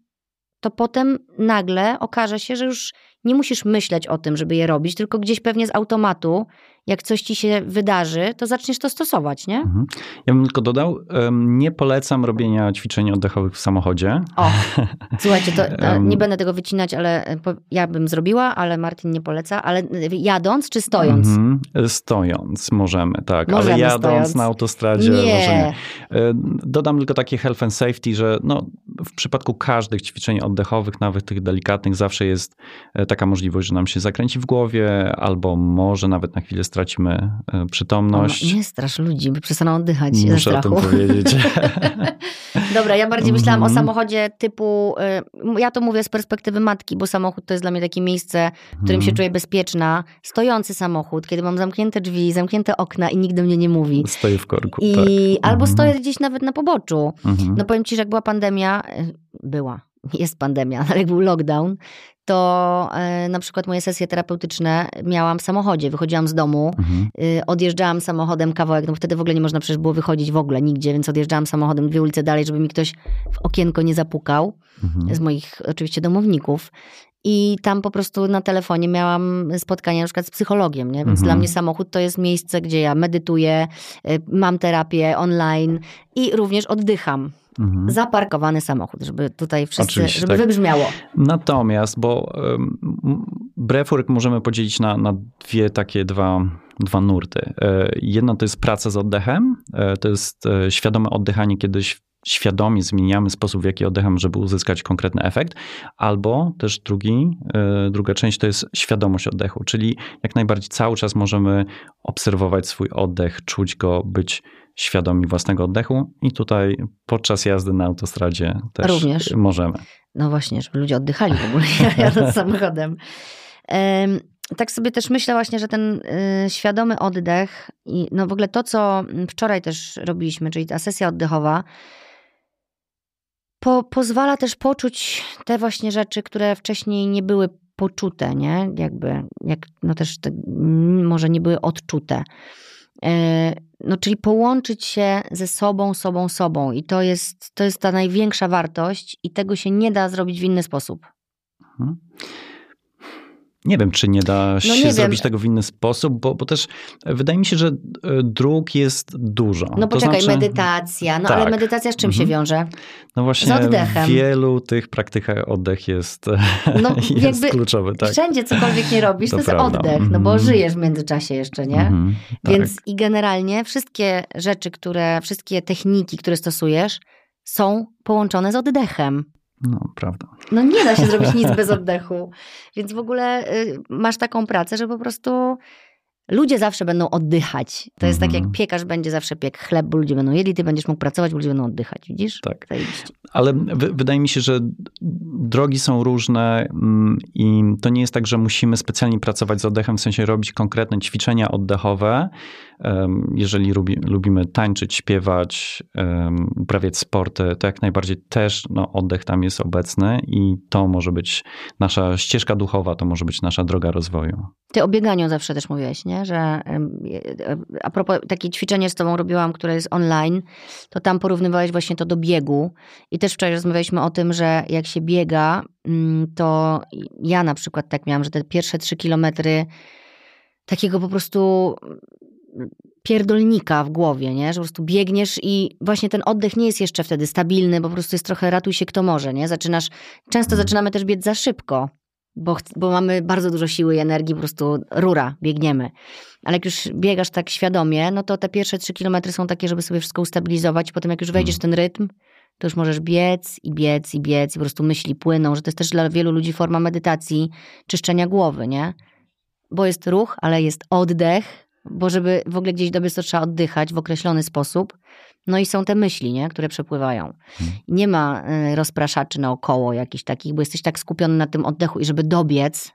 to potem nagle okaże się, że już nie musisz myśleć o tym, żeby je robić, tylko gdzieś pewnie z automatu, jak coś ci się wydarzy, to zaczniesz to stosować, nie? Mhm. Ja bym tylko dodał, nie polecam robienia ćwiczeń oddechowych w samochodzie. O, słuchajcie, to e, nie będę tego wycinać, ale e, ja bym zrobiła, ale Martin nie poleca, ale e, jadąc czy stojąc? Mhm. Stojąc możemy, tak. Możemy ale jadąc stojąc. na autostradzie może nie. E, Dodam tylko takie health and safety, że no, w przypadku każdych ćwiczeń oddechowych, nawet tych delikatnych, zawsze jest e, taka możliwość, że nam się zakręci w głowie, albo może nawet na chwilę stracimy e, przytomność. O, nie strasz ludzi, bo przestaną oddychać ze Muszę o tym strachu. powiedzieć. Dobra, ja bardziej myślałam o Mhm. samochodzie typu, y, ja to mówię z perspektywy matki, bo samochód to jest dla mnie takie miejsce, w którym się Mhm. czuję bezpieczna. Stojący samochód, kiedy mam zamknięte drzwi, zamknięte okna i nikt do mnie nie mówi. Stoję w korku. I tak. albo Mhm. stoję gdzieś nawet na poboczu. Mhm. No powiem ci, że jak była pandemia, y, była, jest pandemia, ale jak był lockdown, to y, na przykład moje sesje terapeutyczne miałam w samochodzie. Wychodziłam z domu, Mhm. y, odjeżdżałam samochodem kawałek, no bo wtedy w ogóle nie można przecież było wychodzić w ogóle nigdzie, więc odjeżdżałam samochodem dwie ulice dalej, żeby mi ktoś w okienko nie zapukał, Mhm. z moich oczywiście domowników. I tam po prostu na telefonie miałam spotkanie na przykład z psychologiem, nie? więc Mhm. dla mnie samochód to jest miejsce, gdzie ja medytuję, y, mam terapię online i również oddycham. Mhm. Zaparkowany samochód, żeby tutaj wszyscy, Oczywiście, żeby tak. wybrzmiało. Natomiast, bo um, breathwork możemy podzielić na, na dwie takie dwa, dwa nurty. E, Jedno to jest praca z oddechem, e, to jest e, świadome oddychanie, kiedy ś- świadomie zmieniamy sposób, w jaki oddycham, żeby uzyskać konkretny efekt, albo też drugi, e, druga część to jest świadomość oddechu, czyli jak najbardziej cały czas możemy obserwować swój oddech, czuć go, być świadomi własnego oddechu i tutaj podczas jazdy na autostradzie też Również. możemy. No właśnie, żeby ludzie oddychali w ogóle jadąc samochodem. Em, Tak sobie też myślę właśnie, że ten y, świadomy oddech i no w ogóle to, co wczoraj też robiliśmy, czyli ta sesja oddechowa, po, pozwala też poczuć te właśnie rzeczy, które wcześniej nie były poczute, nie? Jakby, jak, no też te, może nie były odczute. E, No, czyli połączyć się ze sobą, sobą, sobą. I to jest, to jest ta największa wartość, i tego się nie da zrobić w inny sposób. Mhm. Nie wiem, czy nie da się No nie wiem. zrobić tego w inny sposób, bo, bo też wydaje mi się, że e, dróg jest dużo. No To poczekaj, znaczy, medytacja. No ale tak. medytacja z czym się Mhm. wiąże? No właśnie, z oddechem. w wielu tych praktykach oddech jest, No, jest jakby kluczowy. Tak. Wszędzie cokolwiek nie robisz, to, To jest prawda. oddech, no bo Mhm. żyjesz w międzyczasie jeszcze, nie? Mhm, tak. Więc i generalnie wszystkie rzeczy, które, wszystkie techniki, które stosujesz, są połączone z oddechem. No, prawda. No nie da się zrobić nic bez oddechu. Więc w ogóle y, masz taką pracę, że po prostu ludzie zawsze będą oddychać. To jest tak Mhm. jak piekarz będzie zawsze piekł chleb, bo ludzie będą jedli, ty będziesz mógł pracować, bo ludzie będą oddychać. Widzisz? Tak. Ale wy, wydaje mi się, że drogi są różne mm, i to nie jest tak, że musimy specjalnie pracować z oddechem, w sensie robić konkretne ćwiczenia oddechowe. Jeżeli lubi, lubimy tańczyć, śpiewać, uprawiać sporty, to jak najbardziej też no, oddech tam jest obecny i to może być nasza ścieżka duchowa, to może być nasza droga rozwoju. Ty o bieganiu zawsze też mówiłeś, nie? Że e, a propos takie ćwiczenie z tobą robiłam, które jest online, to tam porównywałeś właśnie to do biegu. I też wczoraj rozmawialiśmy o tym, że jak się biega, mm, to ja na przykład tak miałam, że te pierwsze trzy kilometry takiego po prostu pierdolnika w głowie, nie? Że po prostu biegniesz i właśnie ten oddech nie jest jeszcze wtedy stabilny, bo po prostu jest trochę ratuj się kto może, nie? Zaczynasz, często zaczynamy też biec za szybko, bo, bo mamy bardzo dużo siły i energii, po prostu rura, biegniemy. Ale jak już biegasz tak świadomie, no to te pierwsze trzy kilometry są takie, żeby sobie wszystko ustabilizować. Potem jak już wejdziesz w ten rytm, to już możesz biec i biec i biec i po prostu myśli płyną, że to jest też dla wielu ludzi forma medytacji, czyszczenia głowy, nie? Bo jest ruch, ale jest oddech, bo żeby w ogóle gdzieś dobiec, to trzeba oddychać w określony sposób. No i są te myśli, nie? które przepływają. Nie ma y, rozpraszaczy naokoło jakichś takich, bo jesteś tak skupiony na tym oddechu i żeby dobiec,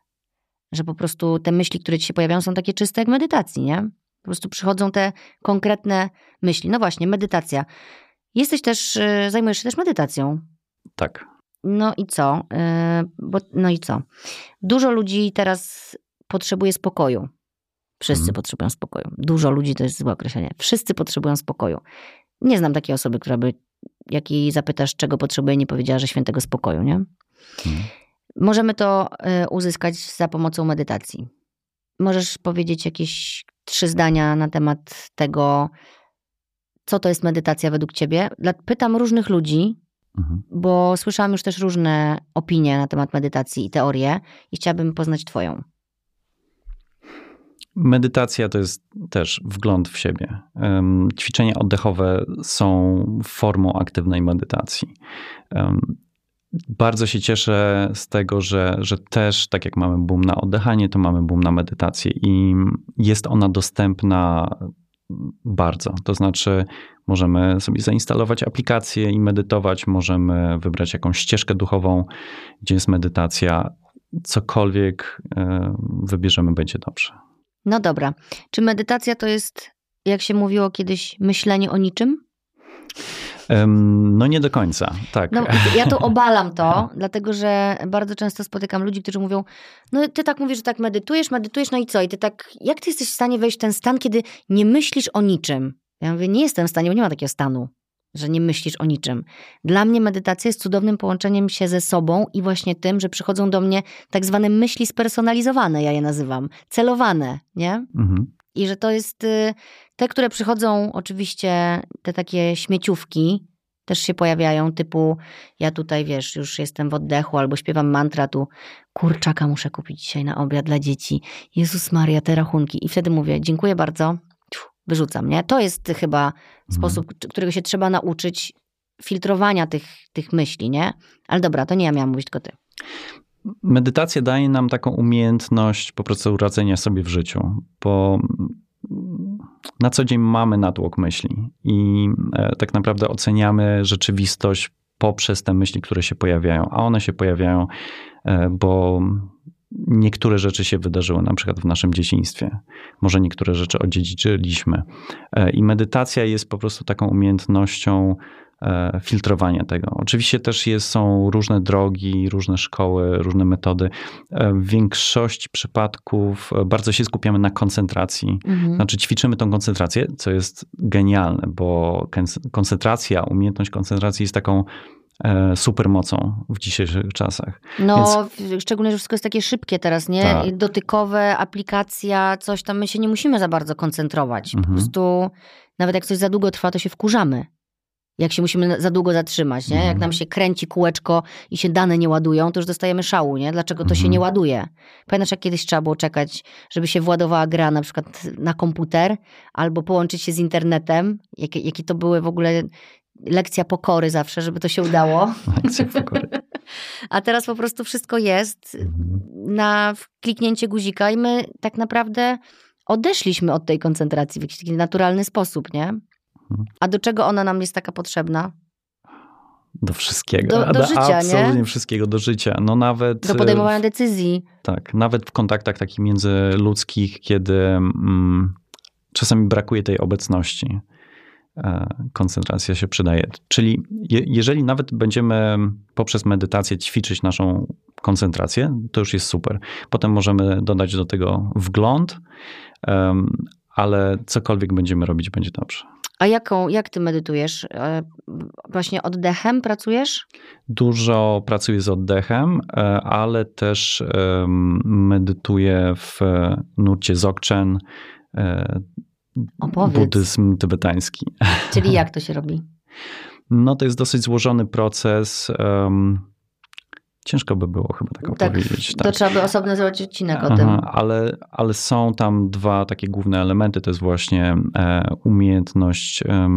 że po prostu te myśli, które ci się pojawiają, są takie czyste jak medytacji, nie? Po prostu przychodzą te konkretne myśli. No właśnie, medytacja. Jesteś też, y, zajmujesz się też medytacją. Tak. No i co? Y, Bo, no i co? Dużo ludzi teraz potrzebuje spokoju. Wszyscy Mhm. potrzebują spokoju. Dużo ludzi to jest złe określenie. Wszyscy potrzebują spokoju. Nie znam takiej osoby, która by, jak jej zapytasz, czego potrzebuje, nie powiedziała, że świętego spokoju, nie? Mhm. Możemy to y, uzyskać za pomocą medytacji. Możesz powiedzieć jakieś trzy zdania na temat tego, co to jest medytacja według ciebie? Pytam różnych ludzi, mhm. bo słyszałam już też różne opinie na temat medytacji i teorie i chciałabym poznać twoją. Medytacja to jest też wgląd w siebie. Ćwiczenia oddechowe są formą aktywnej medytacji. Bardzo się cieszę z tego, że, że też tak jak mamy boom na oddychanie, to mamy boom na medytację i jest ona dostępna bardzo. To znaczy, możemy sobie zainstalować aplikację i medytować, możemy wybrać jakąś ścieżkę duchową, gdzie jest medytacja. Cokolwiek wybierzemy, będzie dobrze. No dobra. Czy medytacja to jest, jak się mówiło kiedyś, myślenie o niczym? No nie do końca, tak. No, ja to obalam to, dlatego że bardzo często spotykam ludzi, którzy mówią, no ty tak mówisz, że tak medytujesz, medytujesz, no i co? I ty tak, jak ty jesteś w stanie wejść w ten stan, kiedy nie myślisz o niczym? Ja mówię, nie jestem w stanie, bo nie ma takiego stanu, że nie myślisz o niczym. Dla mnie medytacja jest cudownym połączeniem się ze sobą i właśnie tym, że przychodzą do mnie tak zwane myśli spersonalizowane, ja je nazywam, celowane, nie? Mhm. I że to jest y, te, które przychodzą, oczywiście te takie śmieciówki też się pojawiają, typu ja tutaj, wiesz, już jestem w oddechu albo śpiewam mantra, tu kurczaka muszę kupić dzisiaj na obiad dla dzieci. Jezus Maria, te rachunki. I wtedy mówię, dziękuję bardzo, wyrzucam, nie? To jest chyba mhm. sposób, którego się trzeba nauczyć filtrowania tych, tych myśli, nie? Ale dobra, to nie ja miałam mówić, tylko ty. Medytacja daje nam taką umiejętność po prostu radzenia sobie w życiu, bo na co dzień mamy natłok myśli i e, tak naprawdę oceniamy rzeczywistość poprzez te myśli, które się pojawiają, a one się pojawiają, e, bo niektóre rzeczy się wydarzyły, na przykład w naszym dzieciństwie. Może niektóre rzeczy odziedziczyliśmy. E, I medytacja jest po prostu taką umiejętnością E, filtrowania tego. Oczywiście też jest, są różne drogi, różne szkoły, różne metody. E, w większości przypadków bardzo się skupiamy na koncentracji. Mhm. Znaczy ćwiczymy tą koncentrację, co jest genialne, bo koncentracja, umiejętność koncentracji jest taką supermocą w dzisiejszych czasach. No, Więc... szczególnie, że wszystko jest takie szybkie teraz, nie? Tak. Dotykowe, aplikacja, coś tam, my się nie musimy za bardzo koncentrować. Mhm. Po prostu, nawet jak coś za długo trwa, to się wkurzamy jak się musimy za długo zatrzymać, nie? Jak mhm. nam się kręci kółeczko i się dane nie ładują, to już dostajemy szału, nie? Dlaczego to się nie mhm. ładuje? Pamiętasz, jak kiedyś trzeba było czekać, żeby się władowała gra na przykład na komputer albo połączyć się z internetem? Jakie, jakie to były w ogóle lekcja pokory zawsze, żeby to się udało. Lekcja pokory. A teraz po prostu wszystko jest mhm. na kliknięcie guzika i my tak naprawdę odeszliśmy od tej koncentracji w jakiś taki naturalny sposób, nie? A do czego ona nam jest taka potrzebna? Do wszystkiego. Do, do, do życia, absolutnie nie? wszystkiego, do życia. No nawet... Do podejmowania decyzji. Tak, nawet w kontaktach takich międzyludzkich, kiedy mm, czasami brakuje tej obecności. E, koncentracja się przydaje. Czyli je, jeżeli nawet będziemy poprzez medytację ćwiczyć naszą koncentrację, to już jest super. Potem możemy dodać do tego wgląd, ale cokolwiek będziemy robić, będzie dobrze. A jaką, jak ty medytujesz? E, właśnie oddechem pracujesz? Dużo pracuję z oddechem, e, ale też medytuję w nurcie Dzogchen, Opowiedz. buddyzm tybetański. Czyli jak to się robi? No to jest dosyć złożony proces. Ciężko by było chyba tak, tak opowiedzieć. Tak. To trzeba by osobno zrobić odcinek Aha, o tym. Ale, ale są tam dwa takie główne elementy. To jest właśnie e, umiejętność e,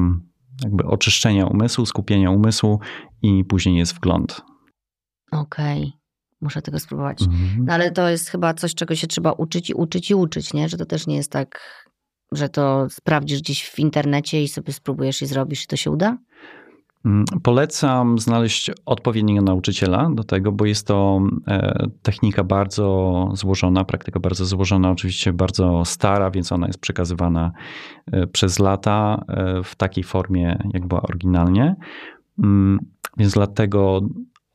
jakby oczyszczenia umysłu, skupienia umysłu i później jest wgląd. Okej. Okay. Muszę tego spróbować. Mhm. No ale to jest chyba coś, czego się trzeba uczyć i uczyć i uczyć, nie? Że to też nie jest tak, że to sprawdzisz gdzieś w internecie i sobie spróbujesz i zrobisz i to się uda? Mm, polecam znaleźć odpowiedniego nauczyciela do tego, bo jest to e, technika bardzo złożona, praktyka bardzo złożona, oczywiście bardzo stara, więc ona jest przekazywana e, przez lata e, w takiej formie, jak była oryginalnie. Mm, więc dlatego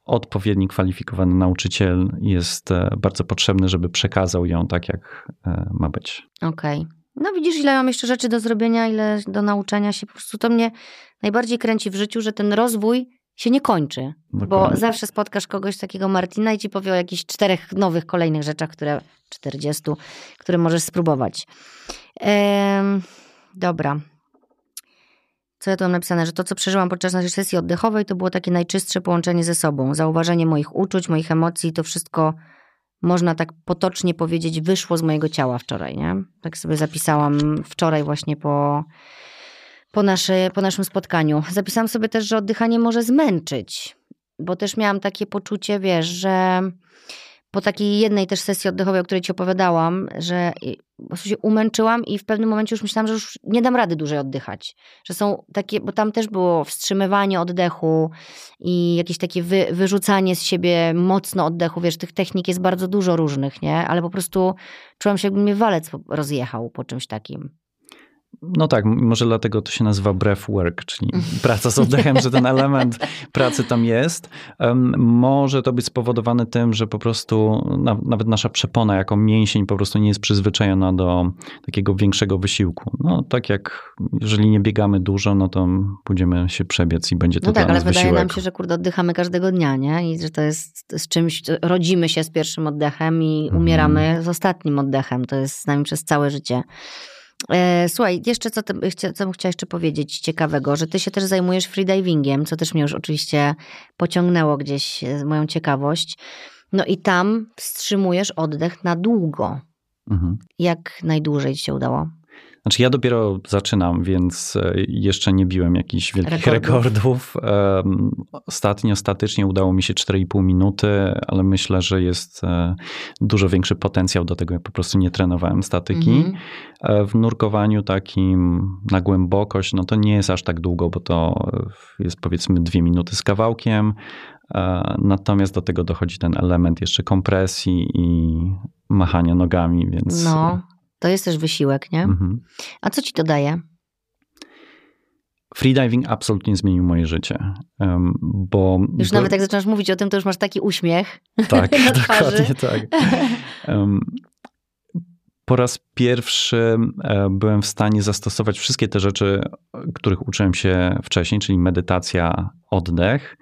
odpowiedni kwalifikowany nauczyciel jest bardzo potrzebny, żeby przekazał ją tak, jak ma być. Okej. Okay. No widzisz, ile mam jeszcze rzeczy do zrobienia, ile do nauczenia się. Po prostu to mnie najbardziej kręci w życiu, że ten rozwój się nie kończy. Bo Dokładnie. zawsze spotkasz kogoś takiego Martina i ci powie o jakichś czterech nowych, kolejnych rzeczach, które, 40, które możesz spróbować. Em, dobra. Co ja tu mam napisane? Że to, co przeżyłam podczas naszej sesji oddechowej, to było takie najczystsze połączenie ze sobą. Zauważenie moich uczuć, moich emocji, to wszystko można tak potocznie powiedzieć, wyszło z mojego ciała wczoraj, nie? Tak sobie zapisałam wczoraj właśnie po, po, nasze, po naszym spotkaniu. Zapisałam sobie też, że oddychanie może zmęczyć, bo też miałam takie poczucie, wiesz, że po takiej jednej też sesji oddechowej, o której ci opowiadałam, że się umęczyłam i w pewnym momencie już myślałam, że już nie dam rady dłużej oddychać. Że są takie, bo tam też było wstrzymywanie oddechu i jakieś takie wy, wyrzucanie z siebie mocno oddechu. Wiesz, tych technik jest bardzo dużo różnych, nie? Ale po prostu czułam się, jakby mnie walec rozjechał po czymś takim. No tak, może dlatego to się nazywa breath work, czyli praca z oddechem, że ten element pracy tam jest. Może to być spowodowane tym, że po prostu na, nawet nasza przepona jako mięsień po prostu nie jest przyzwyczajona do takiego większego wysiłku. No tak jak jeżeli nie biegamy dużo, no to pójdziemy się przebiec i będzie to No tak, ale wydaje wysiłek. nam się, że kurde, oddychamy każdego dnia, nie? I że to jest z czymś, rodzimy się z pierwszym oddechem i Mhm. umieramy z ostatnim oddechem. To jest z nami przez całe życie. E, Słuchaj, jeszcze co, ty, co bym chciała jeszcze powiedzieć ciekawego, że ty się też zajmujesz freedivingiem, co też mnie już oczywiście pociągnęło gdzieś e, moją ciekawość. No i tam wstrzymujesz oddech na długo. Mhm. Jak najdłużej ci się udało? Znaczy ja dopiero zaczynam, więc e, jeszcze nie biłem jakichś wielkich Rekordów. rekordów. Ostatnio, statycznie udało mi się 4,5 minuty, ale myślę, że jest e, dużo większy potencjał do tego. Ja po prostu nie trenowałem statyki. Mhm. E, W nurkowaniu takim na głębokość, no to nie jest aż tak długo, bo to jest powiedzmy dwie minuty z kawałkiem. Natomiast do tego dochodzi ten element jeszcze kompresji i machania nogami, więc... No, to jest też wysiłek, nie? Mhm. A co ci to daje? Freediving absolutnie zmienił moje życie, bo... Już nawet jak zaczynasz mówić o tym, to już masz taki uśmiech. Tak, dokładnie tak. Po raz pierwszy byłem w stanie zastosować wszystkie te rzeczy, których uczyłem się wcześniej, czyli medytacja, oddech,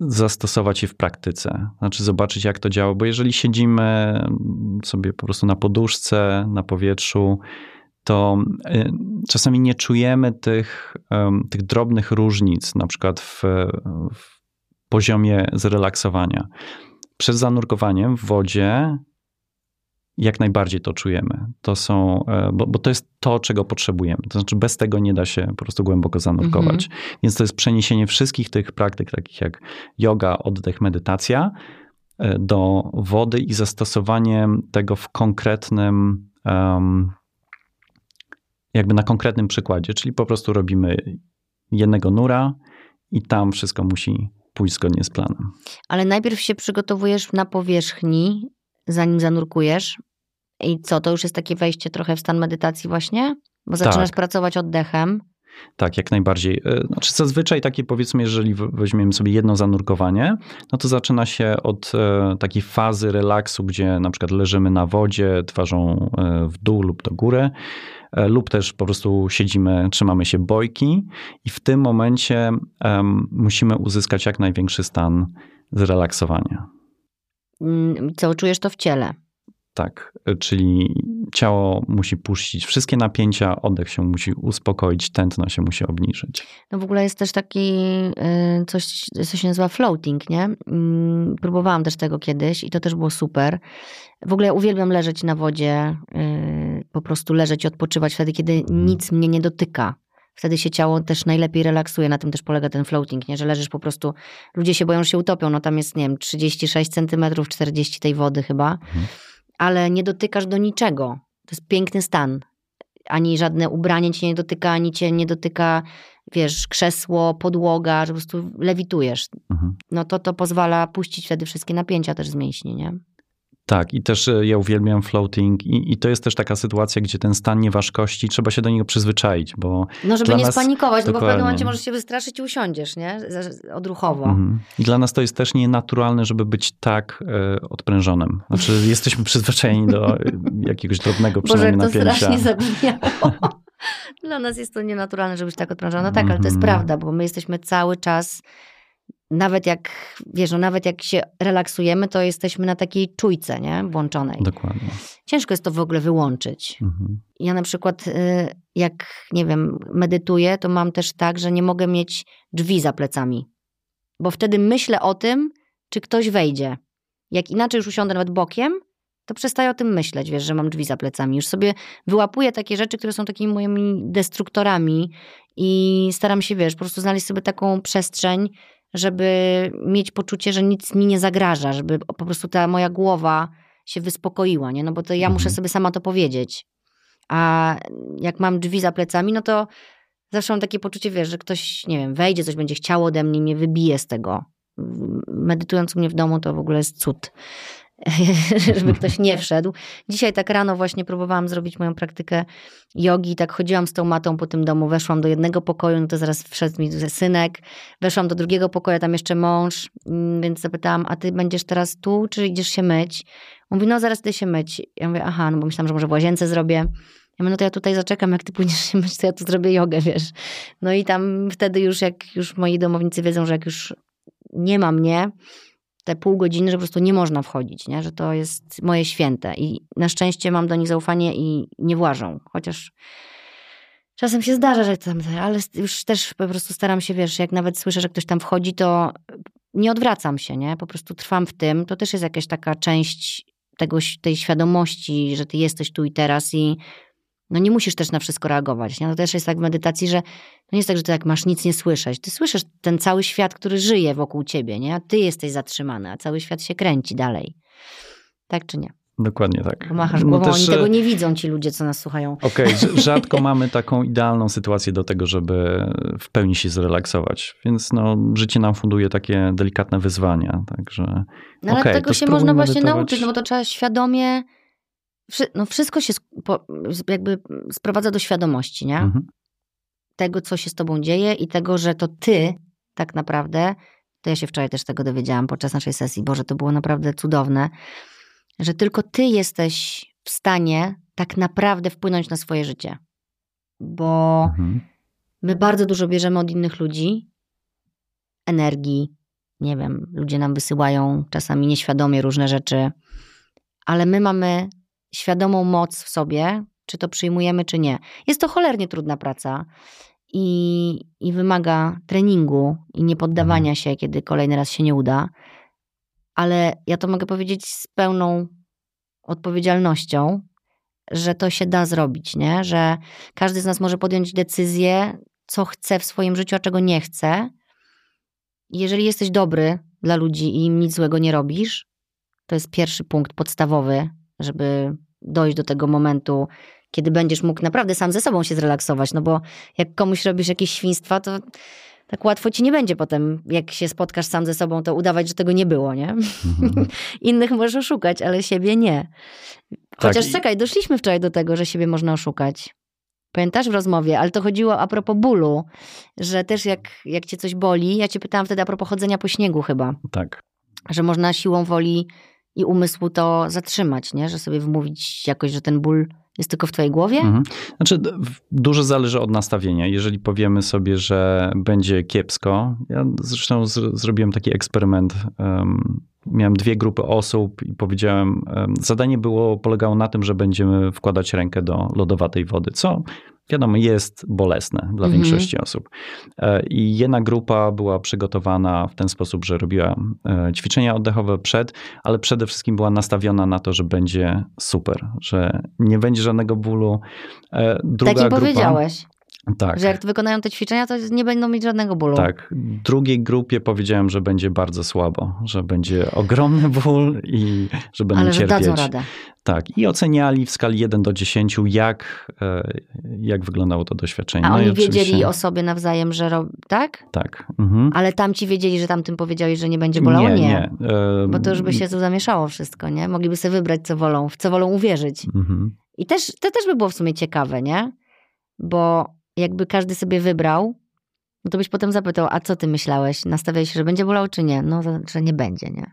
zastosować je w praktyce. Znaczy zobaczyć, jak to działa, bo jeżeli siedzimy sobie po prostu na poduszce, na powietrzu, to y, czasami nie czujemy tych, tych drobnych różnic, na przykład w, w poziomie zrelaksowania. Przed zanurkowaniem w wodzie jak najbardziej to czujemy. To są, e, bo, bo to jest to, czego potrzebujemy. To znaczy, bez tego nie da się po prostu głęboko zanurkować. Więc to jest przeniesienie wszystkich tych praktyk, takich jak yoga, oddech, medytacja, e, do wody i zastosowanie tego w konkretnym, em, jakby na konkretnym przykładzie. Czyli po prostu robimy jednego nura i tam wszystko musi pójść zgodnie z planem. Ale najpierw się przygotowujesz na powierzchni, zanim zanurkujesz. I co, to już jest takie wejście trochę w stan medytacji właśnie? Bo zaczynasz Tak. pracować oddechem. Tak, jak najbardziej. E, Znaczy zazwyczaj takie powiedzmy, jeżeli weźmiemy sobie jedno zanurkowanie, no to zaczyna się od e, takiej fazy relaksu, gdzie na przykład leżymy na wodzie, twarzą e, w dół lub do góry, lub też po prostu siedzimy, trzymamy się bojki i w tym momencie musimy uzyskać jak największy stan zrelaksowania. Mm, Co, czujesz to w ciele. Tak, czyli ciało musi puścić wszystkie napięcia, oddech się musi uspokoić, tętno się musi obniżyć. No w ogóle jest też taki y, coś, co się nazywa floating, nie? Mm, Próbowałam też tego kiedyś i to też było super. W ogóle ja uwielbiam leżeć na wodzie, y, po prostu leżeć i odpoczywać wtedy, kiedy nic mnie nie dotyka. Wtedy się ciało też najlepiej relaksuje, na tym też polega ten floating, nie? że leżysz po prostu, ludzie się boją, że się utopią, no tam jest, nie wiem, 36 centymetrów, 40 tej wody chyba, ale nie dotykasz do niczego. To jest piękny stan. Ani żadne ubranie cię nie dotyka, ani cię nie dotyka, wiesz, krzesło, podłoga, że po prostu lewitujesz. Mhm. No to to pozwala puścić wtedy wszystkie napięcia też z mięśni, nie? Tak, i też e, ja uwielbiam floating i, i to jest też taka sytuacja, gdzie ten stan nieważkości, trzeba się do niego przyzwyczaić, bo No żeby nie nas- spanikować, no bo w pewnym dokładnie. momencie możesz się wystraszyć i usiądziesz, nie? Odruchowo. mhm. i dla nas to jest też nienaturalne, żeby być tak e, odprężonym. Znaczy jesteśmy przyzwyczajeni do e, jakiegoś drobnego Boże, przynajmniej to napięcia. strasznie zabrzmiało. Dla nas jest to nienaturalne, żebyś tak odprężał. No tak, ale to jest Mhm. prawda, bo my jesteśmy cały czas nawet jak, wiesz, no nawet jak się relaksujemy, to jesteśmy na takiej czujce, nie? Włączonej. Dokładnie. Ciężko jest to w ogóle wyłączyć. Mhm. Ja na przykład, y, jak, nie wiem, medytuję, to mam też tak, że nie mogę mieć drzwi za plecami. Bo wtedy myślę o tym, czy ktoś wejdzie. Jak inaczej już usiądę nawet bokiem, to przestaję o tym myśleć, wiesz, że mam drzwi za plecami. Już sobie wyłapuję takie rzeczy, które są takimi moimi destruktorami i staram się, wiesz, po prostu znaleźć sobie taką przestrzeń, żeby mieć poczucie, że nic mi nie zagraża, żeby po prostu ta moja głowa się wyspokoiła, nie? No bo to ja muszę Mhm. sobie sama to powiedzieć. A jak mam drzwi za plecami, no to zawsze mam takie poczucie, wiesz, że ktoś, nie wiem, wejdzie, coś będzie chciało ode mnie, mnie wybije z tego. Medytując u mnie w domu, to w ogóle jest cud. żeby ktoś nie wszedł. Dzisiaj tak rano właśnie próbowałam zrobić moją praktykę jogi, tak chodziłam z tą matą po tym domu, weszłam do jednego pokoju, no to zaraz wszedł mi synek, weszłam do drugiego pokoju, tam jeszcze mąż, mm, więc zapytałam, a ty będziesz teraz tu, czy idziesz się myć? On mówi, no zaraz idę się myć. Ja mówię, aha, no bo myślałam, że może w łazience zrobię. Ja mówię, no to ja tutaj zaczekam, jak ty pójdziesz się myć, to ja tu zrobię jogę, wiesz. No i tam wtedy już, jak już moi domownicy wiedzą, że jak już nie ma mnie, te pół godziny, że po prostu nie można wchodzić, nie? że to jest moje święte. I na szczęście mam do nich zaufanie i nie włażą. Chociaż czasem się zdarza, że tam, ale już też po prostu staram się, wiesz, jak nawet słyszę, że ktoś tam wchodzi, to nie odwracam się, nie? Po prostu trwam w tym. To też jest jakaś taka część tego, tej świadomości, że ty jesteś tu i teraz i no nie musisz też na wszystko reagować. Nie? To też jest tak w medytacji, że to nie jest tak, że ty jak masz nic nie słyszeć. Ty słyszysz ten cały świat, który żyje wokół ciebie, nie? A ty jesteś zatrzymany, a cały świat się kręci dalej. Tak czy nie? Dokładnie tak. Bo machasz głową, no też, oni tego nie widzą, ci ludzie, co nas słuchają. Okej, okay, rzadko mamy taką idealną sytuację do tego, żeby w pełni się zrelaksować. Więc no, życie nam funduje takie delikatne wyzwania, także... No ale okay, tego się można medytować. właśnie nauczyć, no bo to trzeba świadomie no wszystko się jakby sprowadza do świadomości, nie? Mhm. Tego, co się z tobą dzieje i tego, że to ty tak naprawdę, to ja się wczoraj też tego dowiedziałam podczas naszej sesji, Boże, to było naprawdę cudowne, że tylko ty jesteś w stanie tak naprawdę wpłynąć na swoje życie. Bo mhm. my bardzo dużo bierzemy od innych ludzi, energii, nie wiem, ludzie nam wysyłają czasami nieświadomie różne rzeczy, ale my mamy świadomą moc w sobie, czy to przyjmujemy, czy nie. Jest to cholernie trudna praca i, i wymaga treningu i niepoddawania mhm. się, kiedy kolejny raz się nie uda. Ale ja to mogę powiedzieć z pełną odpowiedzialnością, że to się da zrobić, nie? że każdy z nas może podjąć decyzję, co chce w swoim życiu, a czego nie chce. Jeżeli jesteś dobry dla ludzi i im nic złego nie robisz, to jest pierwszy punkt podstawowy żeby dojść do tego momentu, kiedy będziesz mógł naprawdę sam ze sobą się zrelaksować. No bo jak komuś robisz jakieś świństwa, to tak łatwo ci nie będzie potem, jak się spotkasz sam ze sobą, to udawać, że tego nie było, nie? Mhm. Innych możesz oszukać, ale siebie nie. Chociaż tak. czekaj, doszliśmy wczoraj do tego, że siebie można oszukać. Pamiętasz w rozmowie, ale to chodziło a propos bólu, że też jak, jak cię coś boli, ja cię pytałam wtedy a propos chodzenia po śniegu chyba. Tak. Że można siłą woli i umysłu to zatrzymać, nie? że sobie wmówić jakoś, że ten ból jest tylko w twojej głowie? Mhm. Znaczy, dużo zależy od nastawienia. Jeżeli powiemy sobie, że będzie kiepsko, ja zresztą z, zrobiłem taki eksperyment. Um, miałem dwie grupy osób i powiedziałem, um, zadanie było, polegało na tym, że będziemy wkładać rękę do lodowatej wody, co wiadomo, jest bolesne dla mhm. większości osób. E, I jedna grupa była przygotowana w ten sposób, że robiła e, ćwiczenia oddechowe przed, ale przede wszystkim była nastawiona na to, że będzie super, że nie będzie żadnego bólu. E, druga tak grupa, powiedziałeś. Tak. Że jak wykonają te ćwiczenia, to nie będą mieć żadnego bólu. Tak. Drugiej grupie powiedziałem, że będzie bardzo słabo, że będzie ogromny ból i że będą Ale cierpieć. Że dadzą radę. Tak. I oceniali w skali 1 do 10, jak, e, jak wyglądało to doświadczenie. A no oni wiedzieli o sobie nawzajem, że rob... tak? Tak. Mhm. Ale tamci wiedzieli, że tamtym powiedziałeś, że nie będzie bolało? Nie, nie. nie. Bo to już by się tu zamieszało wszystko, nie? Mogliby sobie wybrać, co wolą, w co wolą uwierzyć. Mhm. I też, to też by było w sumie ciekawe, nie? Bo jakby każdy sobie wybrał, no to byś potem zapytał, a co ty myślałeś? Nastawiałeś się, że będzie bolał, czy nie? No, że nie będzie, nie?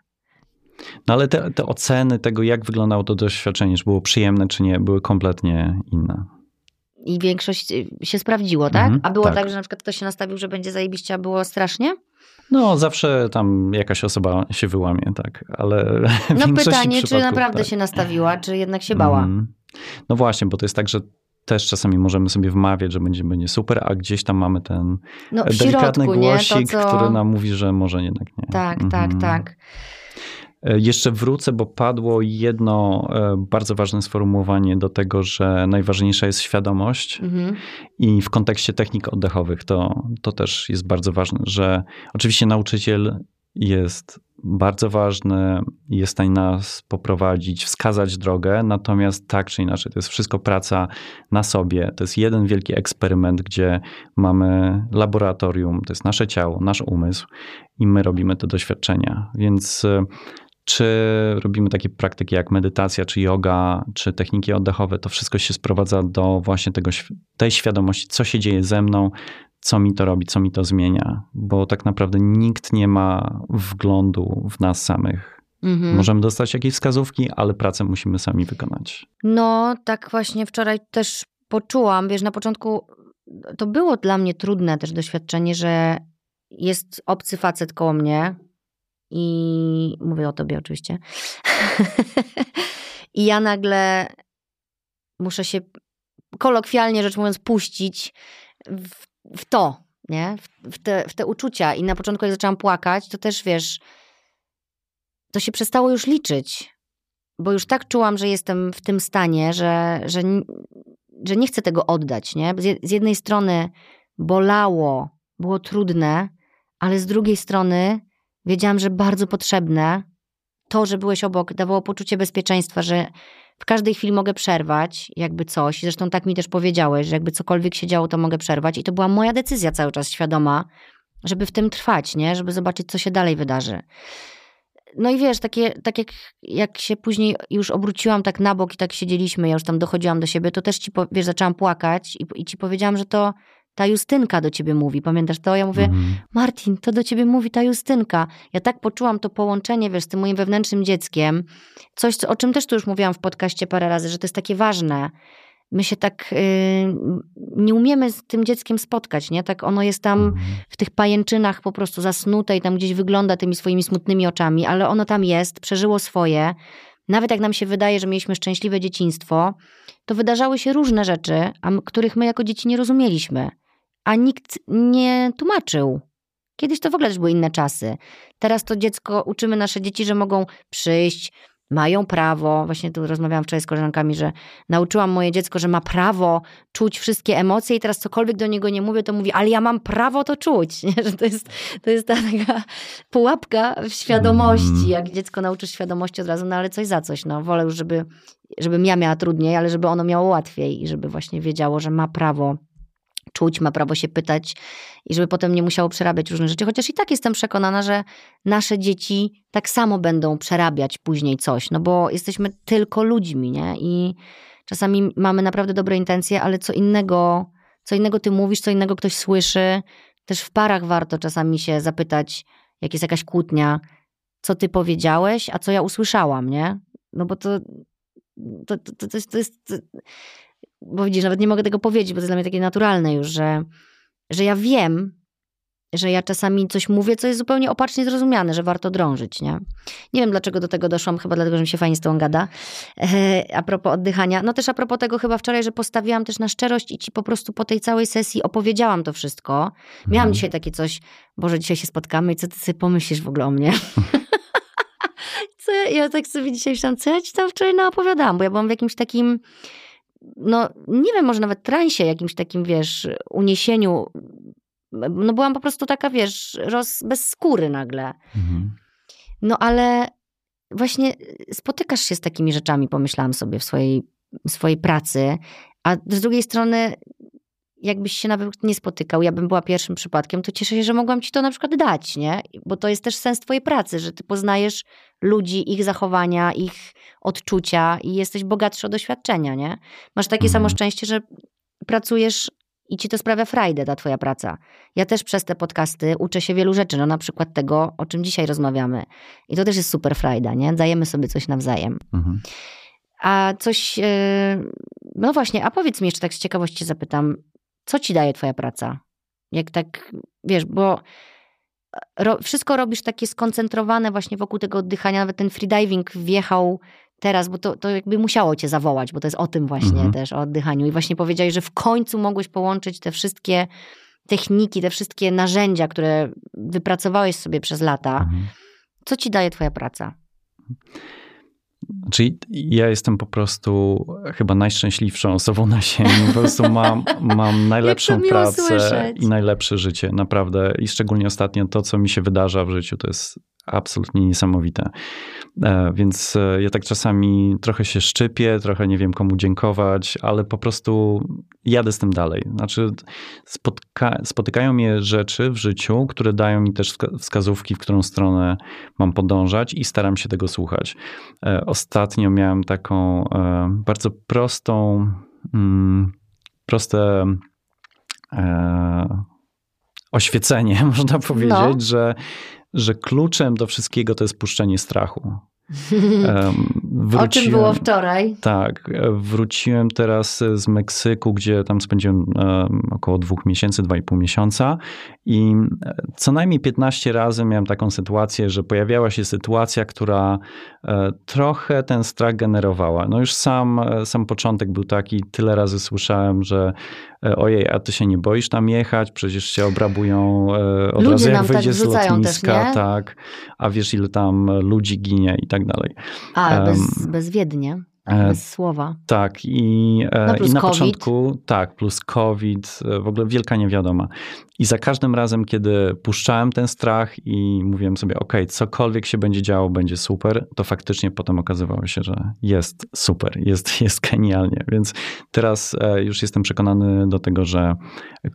No ale te, te oceny tego, jak wyglądało to doświadczenie, czy było przyjemne, czy nie, były kompletnie inne. I większość y, się sprawdziło, tak? Mhm, a było tak. tak. że na przykład ktoś się nastawił, że będzie zajebiście, a było strasznie? No, zawsze tam jakaś osoba się wyłamie, tak, ale. No pytanie, czy naprawdę tak. się nastawiła, czy jednak się bała. Mm. No właśnie, bo to jest tak, że też czasami możemy sobie wmawiać, że będzie, będzie super, a gdzieś tam mamy ten no, delikatny środku, głosik, co... który nam mówi, że może jednak nie. Tak, tak mhm. tak, tak. Jeszcze wrócę, bo padło jedno e, bardzo ważne sformułowanie do tego, że najważniejsza jest świadomość. Mhm. I w kontekście technik oddechowych to, to też jest bardzo ważne, że oczywiście nauczyciel jest bardzo ważny, jest w stanie nas poprowadzić, wskazać drogę, natomiast tak czy inaczej, to jest wszystko praca na sobie. To jest jeden wielki eksperyment, gdzie mamy laboratorium, to jest nasze ciało, nasz umysł i my robimy te doświadczenia. Więc e, czy robimy takie praktyki jak medytacja, czy yoga, czy techniki oddechowe, to wszystko się sprowadza do właśnie tego, tej świadomości, co się dzieje ze mną, co mi to robi, co mi to zmienia, bo tak naprawdę nikt nie ma wglądu w nas samych. Mhm. Możemy dostać jakieś wskazówki, ale pracę musimy sami wykonać. No, tak właśnie wczoraj też poczułam, wiesz, na początku to było dla mnie trudne też doświadczenie, że jest obcy facet koło mnie, i mówię o tobie oczywiście. I ja nagle muszę się kolokwialnie rzecz mówiąc puścić w, w to, nie? W, te, w te uczucia. I na początku jak zaczęłam płakać, to też wiesz, to się przestało już liczyć. Bo już tak czułam, że jestem w tym stanie, że, że, że nie chcę tego oddać, nie? Z jednej strony bolało, było trudne, ale z drugiej strony Wiedziałam, że bardzo potrzebne to, że byłeś obok, dawało poczucie bezpieczeństwa, że w każdej chwili mogę przerwać, jakby coś. Zresztą tak mi też powiedziałeś, że jakby cokolwiek się działo, to mogę przerwać. I to była moja decyzja cały czas świadoma, żeby w tym trwać, nie? Żeby zobaczyć, co się dalej wydarzy. No i wiesz, takie, tak jak, jak się później już obróciłam tak na bok i tak siedzieliśmy, ja już tam dochodziłam do siebie, to też ci, wiesz, zaczęłam płakać i, i ci powiedziałam, że to ta Justynka do ciebie mówi. Pamiętasz to? Ja mówię, mhm. Martin, to do ciebie mówi ta Justynka. Ja tak poczułam to połączenie, wiesz, z tym moim wewnętrznym dzieckiem. Coś, o czym też tu już mówiłam w podcaście parę razy, że to jest takie ważne. My się tak yy, nie umiemy z tym dzieckiem spotkać, nie? Tak ono jest tam mhm. w tych pajęczynach po prostu zasnute i tam gdzieś wygląda tymi swoimi smutnymi oczami, ale ono tam jest, przeżyło swoje. Nawet jak nam się wydaje, że mieliśmy szczęśliwe dzieciństwo, to wydarzały się różne rzeczy, a których my jako dzieci nie rozumieliśmy a nikt nie tłumaczył. Kiedyś to w ogóle też były inne czasy. Teraz to dziecko, uczymy nasze dzieci, że mogą przyjść, mają prawo. Właśnie tu rozmawiałam wczoraj z koleżankami, że nauczyłam moje dziecko, że ma prawo czuć wszystkie emocje i teraz cokolwiek do niego nie mówię, to mówi, ale ja mam prawo to czuć. Nie? Że to jest, to jest ta taka pułapka w świadomości. Mm. Jak dziecko nauczysz świadomości od razu, no ale coś za coś. No, wolę już, żeby, żebym ja miała trudniej, ale żeby ono miało łatwiej i żeby właśnie wiedziało, że ma prawo czuć, ma prawo się pytać i żeby potem nie musiało przerabiać różne rzeczy. Chociaż i tak jestem przekonana, że nasze dzieci tak samo będą przerabiać później coś, no bo jesteśmy tylko ludźmi, nie? I czasami mamy naprawdę dobre intencje, ale co innego, co innego ty mówisz, co innego ktoś słyszy. Też w parach warto czasami się zapytać, jak jest jakaś kłótnia, co ty powiedziałeś, a co ja usłyszałam, nie? No bo to, to, to, to jest, to jest bo widzisz, nawet nie mogę tego powiedzieć, bo to jest dla mnie takie naturalne już, że, że ja wiem, że ja czasami coś mówię, co jest zupełnie opacznie zrozumiane, że warto drążyć, nie? Nie wiem, dlaczego do tego doszłam, chyba dlatego, że mi się fajnie z tą gada. E, a propos oddychania. No też a propos tego chyba wczoraj, że postawiłam też na szczerość i ci po prostu po tej całej sesji opowiedziałam to wszystko. Miałam mhm. dzisiaj takie coś, Boże, dzisiaj się spotkamy i co ty sobie pomyślisz w ogóle o mnie? co ja, ja tak sobie dzisiaj myślałam, co ja ci tam wczoraj naopowiadałam, bo ja byłam w jakimś takim no nie wiem, może nawet transie, jakimś takim, wiesz, uniesieniu. No byłam po prostu taka, wiesz, roz, bez skóry nagle. Mhm. No ale właśnie spotykasz się z takimi rzeczami, pomyślałam sobie w swojej, swojej pracy, a z drugiej strony jakbyś się nawet nie spotykał, ja bym była pierwszym przypadkiem, to cieszę się, że mogłam ci to na przykład dać, nie? Bo to jest też sens twojej pracy, że ty poznajesz ludzi, ich zachowania, ich odczucia i jesteś bogatszy o doświadczenia, nie? Masz takie samo mhm. szczęście, że pracujesz i ci to sprawia frajdę, ta twoja praca. Ja też przez te podcasty uczę się wielu rzeczy, no na przykład tego, o czym dzisiaj rozmawiamy. I to też jest super frajda, nie? Dajemy sobie coś nawzajem. Mhm. A coś, e, no właśnie, a powiedz mi jeszcze tak z ciekawości zapytam, co ci daje twoja praca? Jak tak, wiesz, bo ro, wszystko robisz takie skoncentrowane właśnie wokół tego oddychania. Nawet ten freediving wjechał teraz, bo to, to jakby musiało cię zawołać, bo to jest o tym właśnie Mhm. też, o oddychaniu. I właśnie powiedziałeś, że w końcu mogłeś połączyć te wszystkie techniki, te wszystkie narzędzia, które wypracowałeś sobie przez lata. Mhm. Co ci daje twoja praca? Czyli ja jestem po prostu chyba najszczęśliwszą osobą na ziemi. Po prostu mam, mam najlepszą pracę słyszeć. i najlepsze życie, naprawdę. I szczególnie ostatnio to, co mi się wydarza w życiu, to jest absolutnie niesamowite. E, Więc e, ja tak czasami trochę się szczypię, trochę nie wiem komu dziękować, ale po prostu jadę z tym dalej. Znaczy, spotka- spotykają mnie rzeczy w życiu, które dają mi też wska- wskazówki, w którą stronę mam podążać i staram się tego słuchać. E, Ostatnio miałem taką bardzo prostą, mm, proste oświecenie, można powiedzieć, że, że kluczem do wszystkiego to jest puszczenie strachu. Em, o czym było wróciłem- wczoraj? tak, wróciłem teraz z Meksyku, gdzie tam spędziłem około dwóch miesięcy, dwa i pół miesiąca i co najmniej 15 razy miałem taką sytuację, że pojawiała się sytuacja, która e, trochę ten strach generowała. No już sam, e, sam początek był taki, tyle razy słyszałem, że e, ojej, a ty się nie boisz tam jechać, przecież się obrabują od Ludzie razu jak tak wyjdziesz z wrzucają też, lotniska, nie? tak, a wiesz ile tam ludzi ginie i tak dalej. A, bez, bezwiednie, bez słowa. tak, i, e, No i na COVID. początku, tak, plus COVID, e, w ogóle wielka niewiadoma. I za każdym razem, kiedy puszczałem ten strach i mówiłem sobie, ok, cokolwiek się będzie działo, będzie super, to faktycznie potem okazywało się, że jest super, jest, jest genialnie. Więc teraz e, już jestem przekonany do tego, że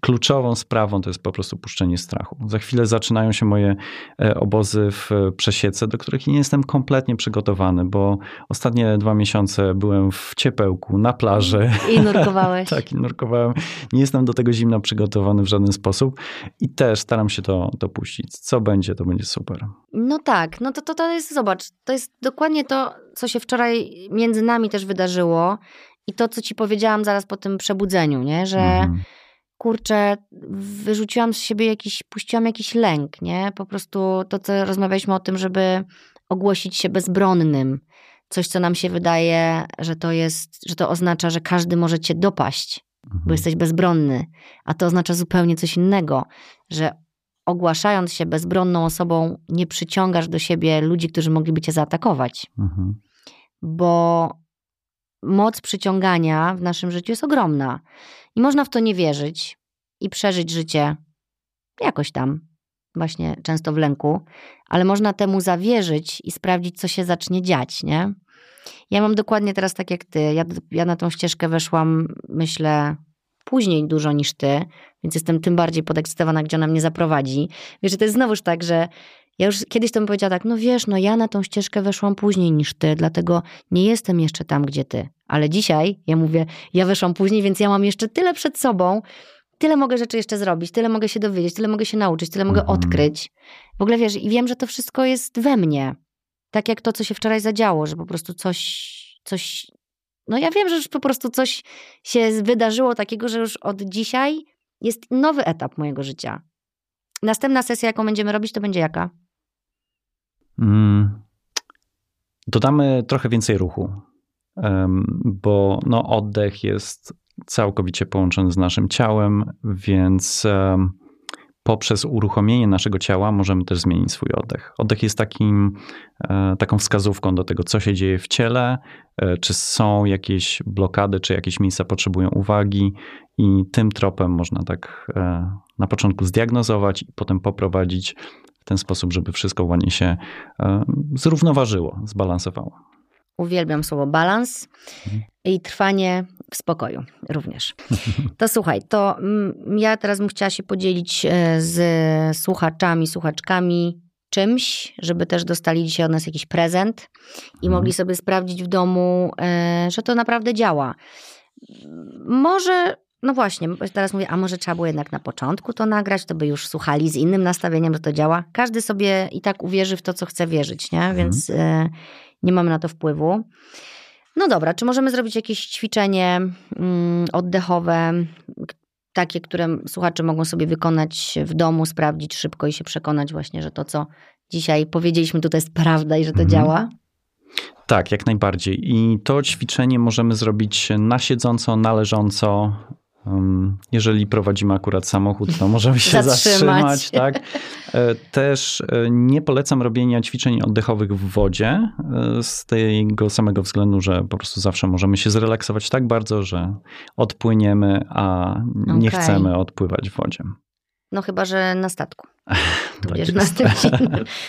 kluczową sprawą to jest po prostu puszczenie strachu. Za chwilę zaczynają się moje e, obozy w przesiece, do których nie jestem kompletnie przygotowany, bo ostatnie dwa miesiące byłem w ciepełku, na plaży. I nurkowałeś. Tak, i nurkowałem. Nie jestem do tego zimna przygotowany w żaden sposób i też staram się to, to puścić. Co będzie, to będzie super. No tak, no to, to, to jest, zobacz, to jest dokładnie to, co się wczoraj między nami też wydarzyło i to, co ci powiedziałam zaraz po tym przebudzeniu, nie? Że Mhm. kurczę, wyrzuciłam z siebie jakiś, puściłam jakiś lęk, nie? Po prostu to, co rozmawialiśmy o tym, żeby ogłosić się bezbronnym. Coś, co nam się wydaje, że to jest, że to oznacza, że każdy może cię dopaść, bo Mhm. jesteś bezbronny. A to oznacza zupełnie coś innego, że ogłaszając się bezbronną osobą, nie przyciągasz do siebie ludzi, którzy mogliby cię zaatakować. Mhm. Bo moc przyciągania w naszym życiu jest ogromna. I można w to nie wierzyć i przeżyć życie jakoś tam, właśnie często w lęku, ale można temu zawierzyć i sprawdzić, co się zacznie dziać, nie? Ja mam dokładnie teraz tak jak ty. Ja, ja na tą ścieżkę weszłam, myślę, później dużo niż ty, więc jestem tym bardziej podekscytowana, gdzie ona mnie zaprowadzi. Wiesz, że to jest znowuż tak, że ja już kiedyś to bym powiedziała tak, no wiesz, no ja na tą ścieżkę weszłam później niż ty, dlatego nie jestem jeszcze tam, gdzie ty. Ale dzisiaj ja mówię, ja weszłam później, więc ja mam jeszcze tyle przed sobą, tyle mogę rzeczy jeszcze zrobić, tyle mogę się dowiedzieć, tyle mogę się nauczyć, tyle mogę Mhm. odkryć. W ogóle wiesz, i wiem, że to wszystko jest we mnie. Tak jak to, co się wczoraj zadziało, że po prostu coś, coś, no ja wiem, że już po prostu coś się wydarzyło takiego, że już od dzisiaj jest nowy etap mojego życia. Następna sesja, jaką będziemy robić, to będzie jaka? Mm. Dodamy trochę więcej ruchu, bo no, oddech jest całkowicie połączony z naszym ciałem, więc em, poprzez uruchomienie naszego ciała możemy też zmienić swój oddech. Oddech jest takim, e, taką wskazówką do tego, co się dzieje w ciele, e, czy są jakieś blokady, czy jakieś miejsca potrzebują uwagi i tym tropem można tak e, na początku zdiagnozować i potem poprowadzić w ten sposób, żeby wszystko ładnie się zrównoważyło, zbalansowało. Uwielbiam słowo balans Mhm. i trwanie w spokoju również. To słuchaj, to mm, ja teraz bym chciała się podzielić e, z słuchaczami, słuchaczkami czymś, żeby też dostali dzisiaj od nas jakiś prezent i Mhm. mogli sobie sprawdzić w domu, e, że to naprawdę działa. Może, no właśnie, teraz mówię, a może trzeba było jednak na początku to nagrać, to by już słuchali z innym nastawieniem, że to działa. Każdy sobie i tak uwierzy w to, co chce wierzyć, nie? Więc e, nie mamy na to wpływu. No dobra, czy możemy zrobić jakieś ćwiczenie mm, oddechowe, takie, które słuchacze mogą sobie wykonać w domu, sprawdzić szybko i się przekonać właśnie, że to, co dzisiaj powiedzieliśmy, tutaj jest prawda i że to mhm. działa? Tak, jak najbardziej. I to ćwiczenie możemy zrobić na siedząco, na leżąco, jeżeli prowadzimy akurat samochód, to możemy się zatrzymać. zatrzymać tak? E, też e, nie polecam robienia ćwiczeń oddechowych w wodzie e, z tego samego względu, że po prostu zawsze możemy się zrelaksować tak bardzo, że odpłyniemy, a nie okay. chcemy odpływać w wodzie. No chyba, że na statku. tak na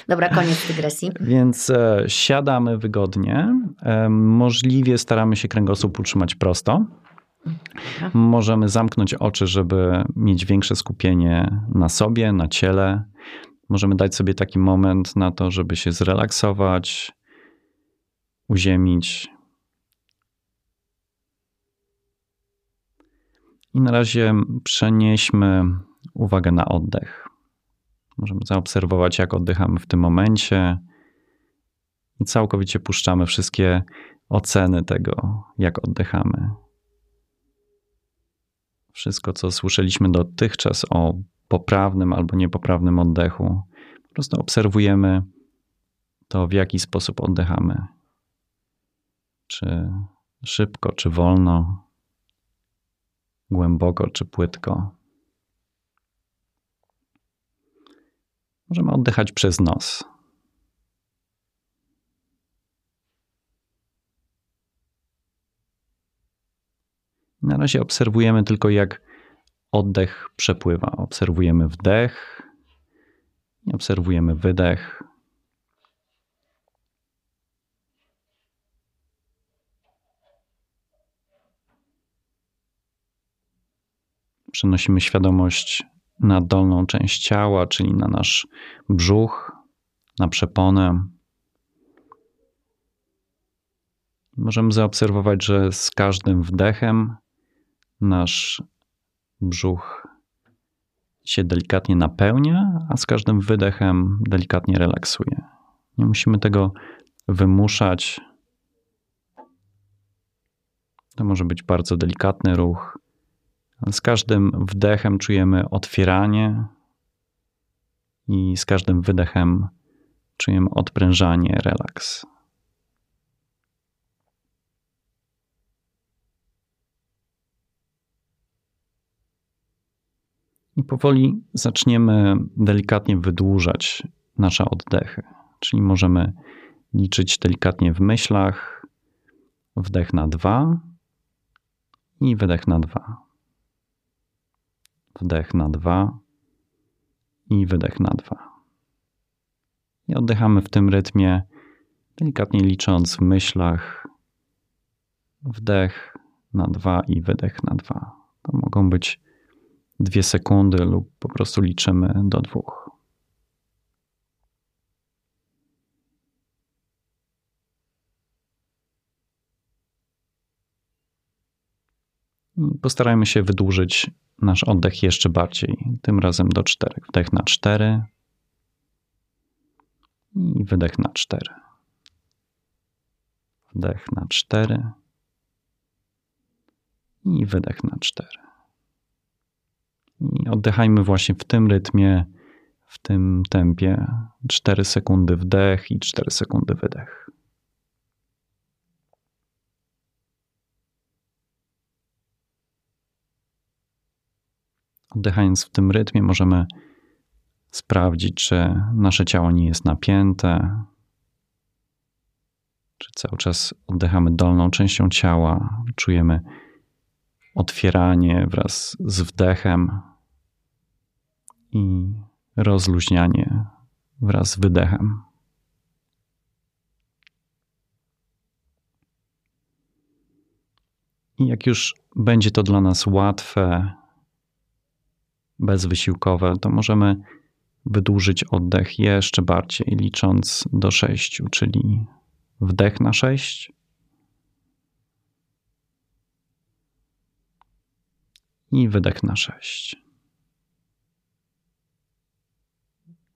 Dobra, koniec dygresji. Więc siadamy wygodnie. Możliwie staramy się kręgosłup utrzymać prosto. Możemy zamknąć oczy, żeby mieć większe skupienie na sobie, na ciele. Możemy dać sobie taki moment na to, żeby się zrelaksować, uziemić. I na razie przenieśmy uwagę na oddech. Możemy zaobserwować, jak oddychamy w tym momencie i całkowicie puszczamy wszystkie oceny tego, jak oddychamy. Wszystko, co słyszeliśmy dotychczas o poprawnym albo niepoprawnym oddechu, po prostu obserwujemy to, w jaki sposób oddychamy. Czy szybko, czy wolno, głęboko, czy płytko. Możemy oddychać przez nos. Na razie obserwujemy tylko, jak oddech przepływa. Obserwujemy wdech obserwujemy wydech. Przenosimy świadomość na dolną część ciała, czyli na nasz brzuch, na przeponę. Możemy zaobserwować, że z każdym wdechem nasz brzuch się delikatnie napełnia, a z każdym wydechem delikatnie relaksuje. Nie musimy tego wymuszać. To może być bardzo delikatny ruch. Z każdym wdechem czujemy otwieranie i z każdym wydechem czujemy odprężanie, relaks. I powoli zaczniemy delikatnie wydłużać nasze oddechy. Czyli możemy liczyć delikatnie w myślach. Wdech na dwa i wydech na dwa. Wdech na dwa i wydech na dwa. I oddychamy w tym rytmie, delikatnie licząc w myślach. Wdech na dwa i wydech na dwa. To mogą być dwie sekundy lub po prostu liczymy do dwóch. Postarajmy się wydłużyć nasz oddech jeszcze bardziej, tym razem do czterech. Wdech na cztery i wydech na cztery. Wdech na cztery i wydech na cztery. I oddychajmy właśnie w tym rytmie, w tym tempie. 4 sekundy wdech i 4 sekundy wydech. Oddychając w tym rytmie, możemy sprawdzić, czy nasze ciało nie jest napięte, czy cały czas oddychamy dolną częścią ciała, czujemy otwieranie wraz z wdechem i rozluźnianie wraz z wydechem. I jak już będzie to dla nas łatwe, bezwysiłkowe, to możemy wydłużyć oddech jeszcze bardziej, licząc do sześciu, czyli wdech na sześć. I wydech na sześć.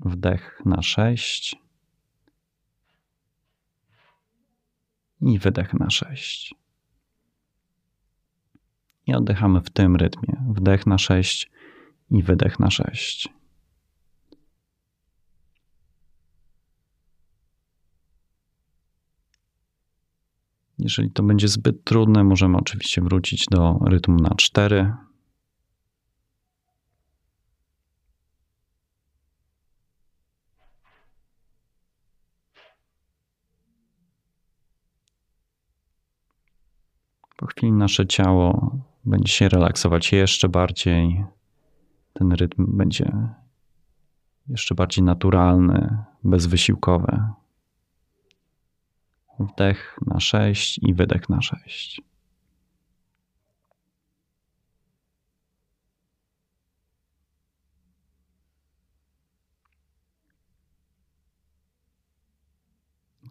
Wdech na sześć. I wydech na sześć. I oddychamy w tym rytmie. Wdech na 6 i wydech na 6. Jeżeli to będzie zbyt trudne, możemy oczywiście wrócić do rytmu na 4. Po chwili nasze ciało będzie się relaksować jeszcze bardziej. Ten rytm będzie jeszcze bardziej naturalny, bezwysiłkowy. Wdech na 6 i wydech na 6.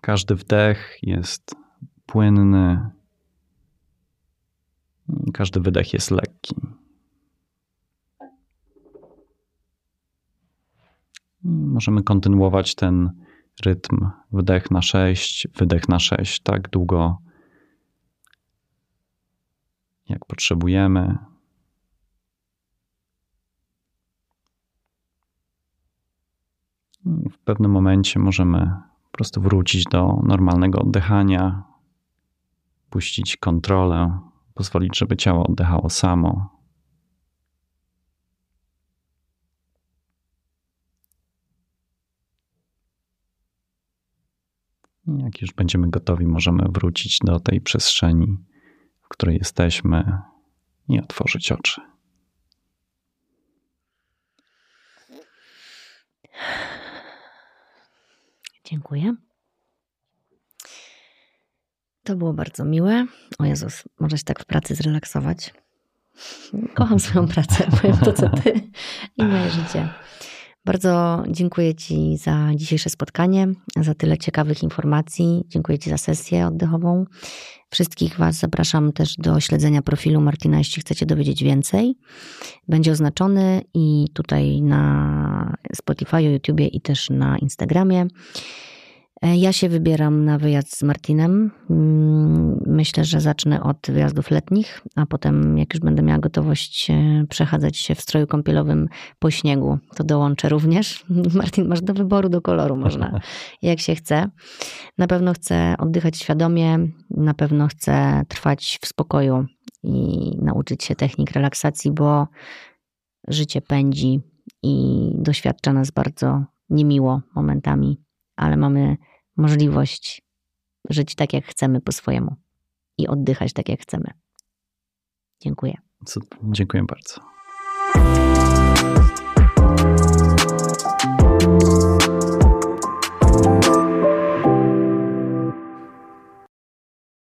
Każdy wdech jest płynny, każdy wydech jest lekki. Możemy kontynuować ten rytm wdech na 6, wydech na 6 tak długo, jak potrzebujemy. W pewnym momencie możemy po prostu wrócić do normalnego oddychania, puścić kontrolę pozwolić, żeby ciało oddychało samo. Jak już będziemy gotowi, możemy wrócić do tej przestrzeni, w której jesteśmy i otworzyć oczy. Dziękuję. To było bardzo miłe. O Jezus, może się tak w pracy zrelaksować. Kocham swoją pracę, powiem to, co ty i moje życie. Bardzo dziękuję Ci za dzisiejsze spotkanie, za tyle ciekawych informacji. Dziękuję Ci za sesję oddechową. Wszystkich Was zapraszam też do śledzenia profilu Martina, jeśli chcecie dowiedzieć więcej. Będzie oznaczony i tutaj na Spotify, YouTube i też na Instagramie. E, ja się wybieram na wyjazd z Martinem. Mm, myślę, że zacznę od wyjazdów letnich, a potem, jak już będę miała gotowość e, przechadzać się w stroju kąpielowym po śniegu, to dołączę również. Martin, masz do wyboru, do koloru można, jak się chce. Na pewno chcę oddychać świadomie, na pewno chcę trwać w spokoju i nauczyć się technik relaksacji, bo życie pędzi i doświadcza nas bardzo niemiło momentami, ale mamy możliwość żyć tak, jak chcemy po swojemu i oddychać tak, jak chcemy. Dziękuję. Super. Dziękuję bardzo.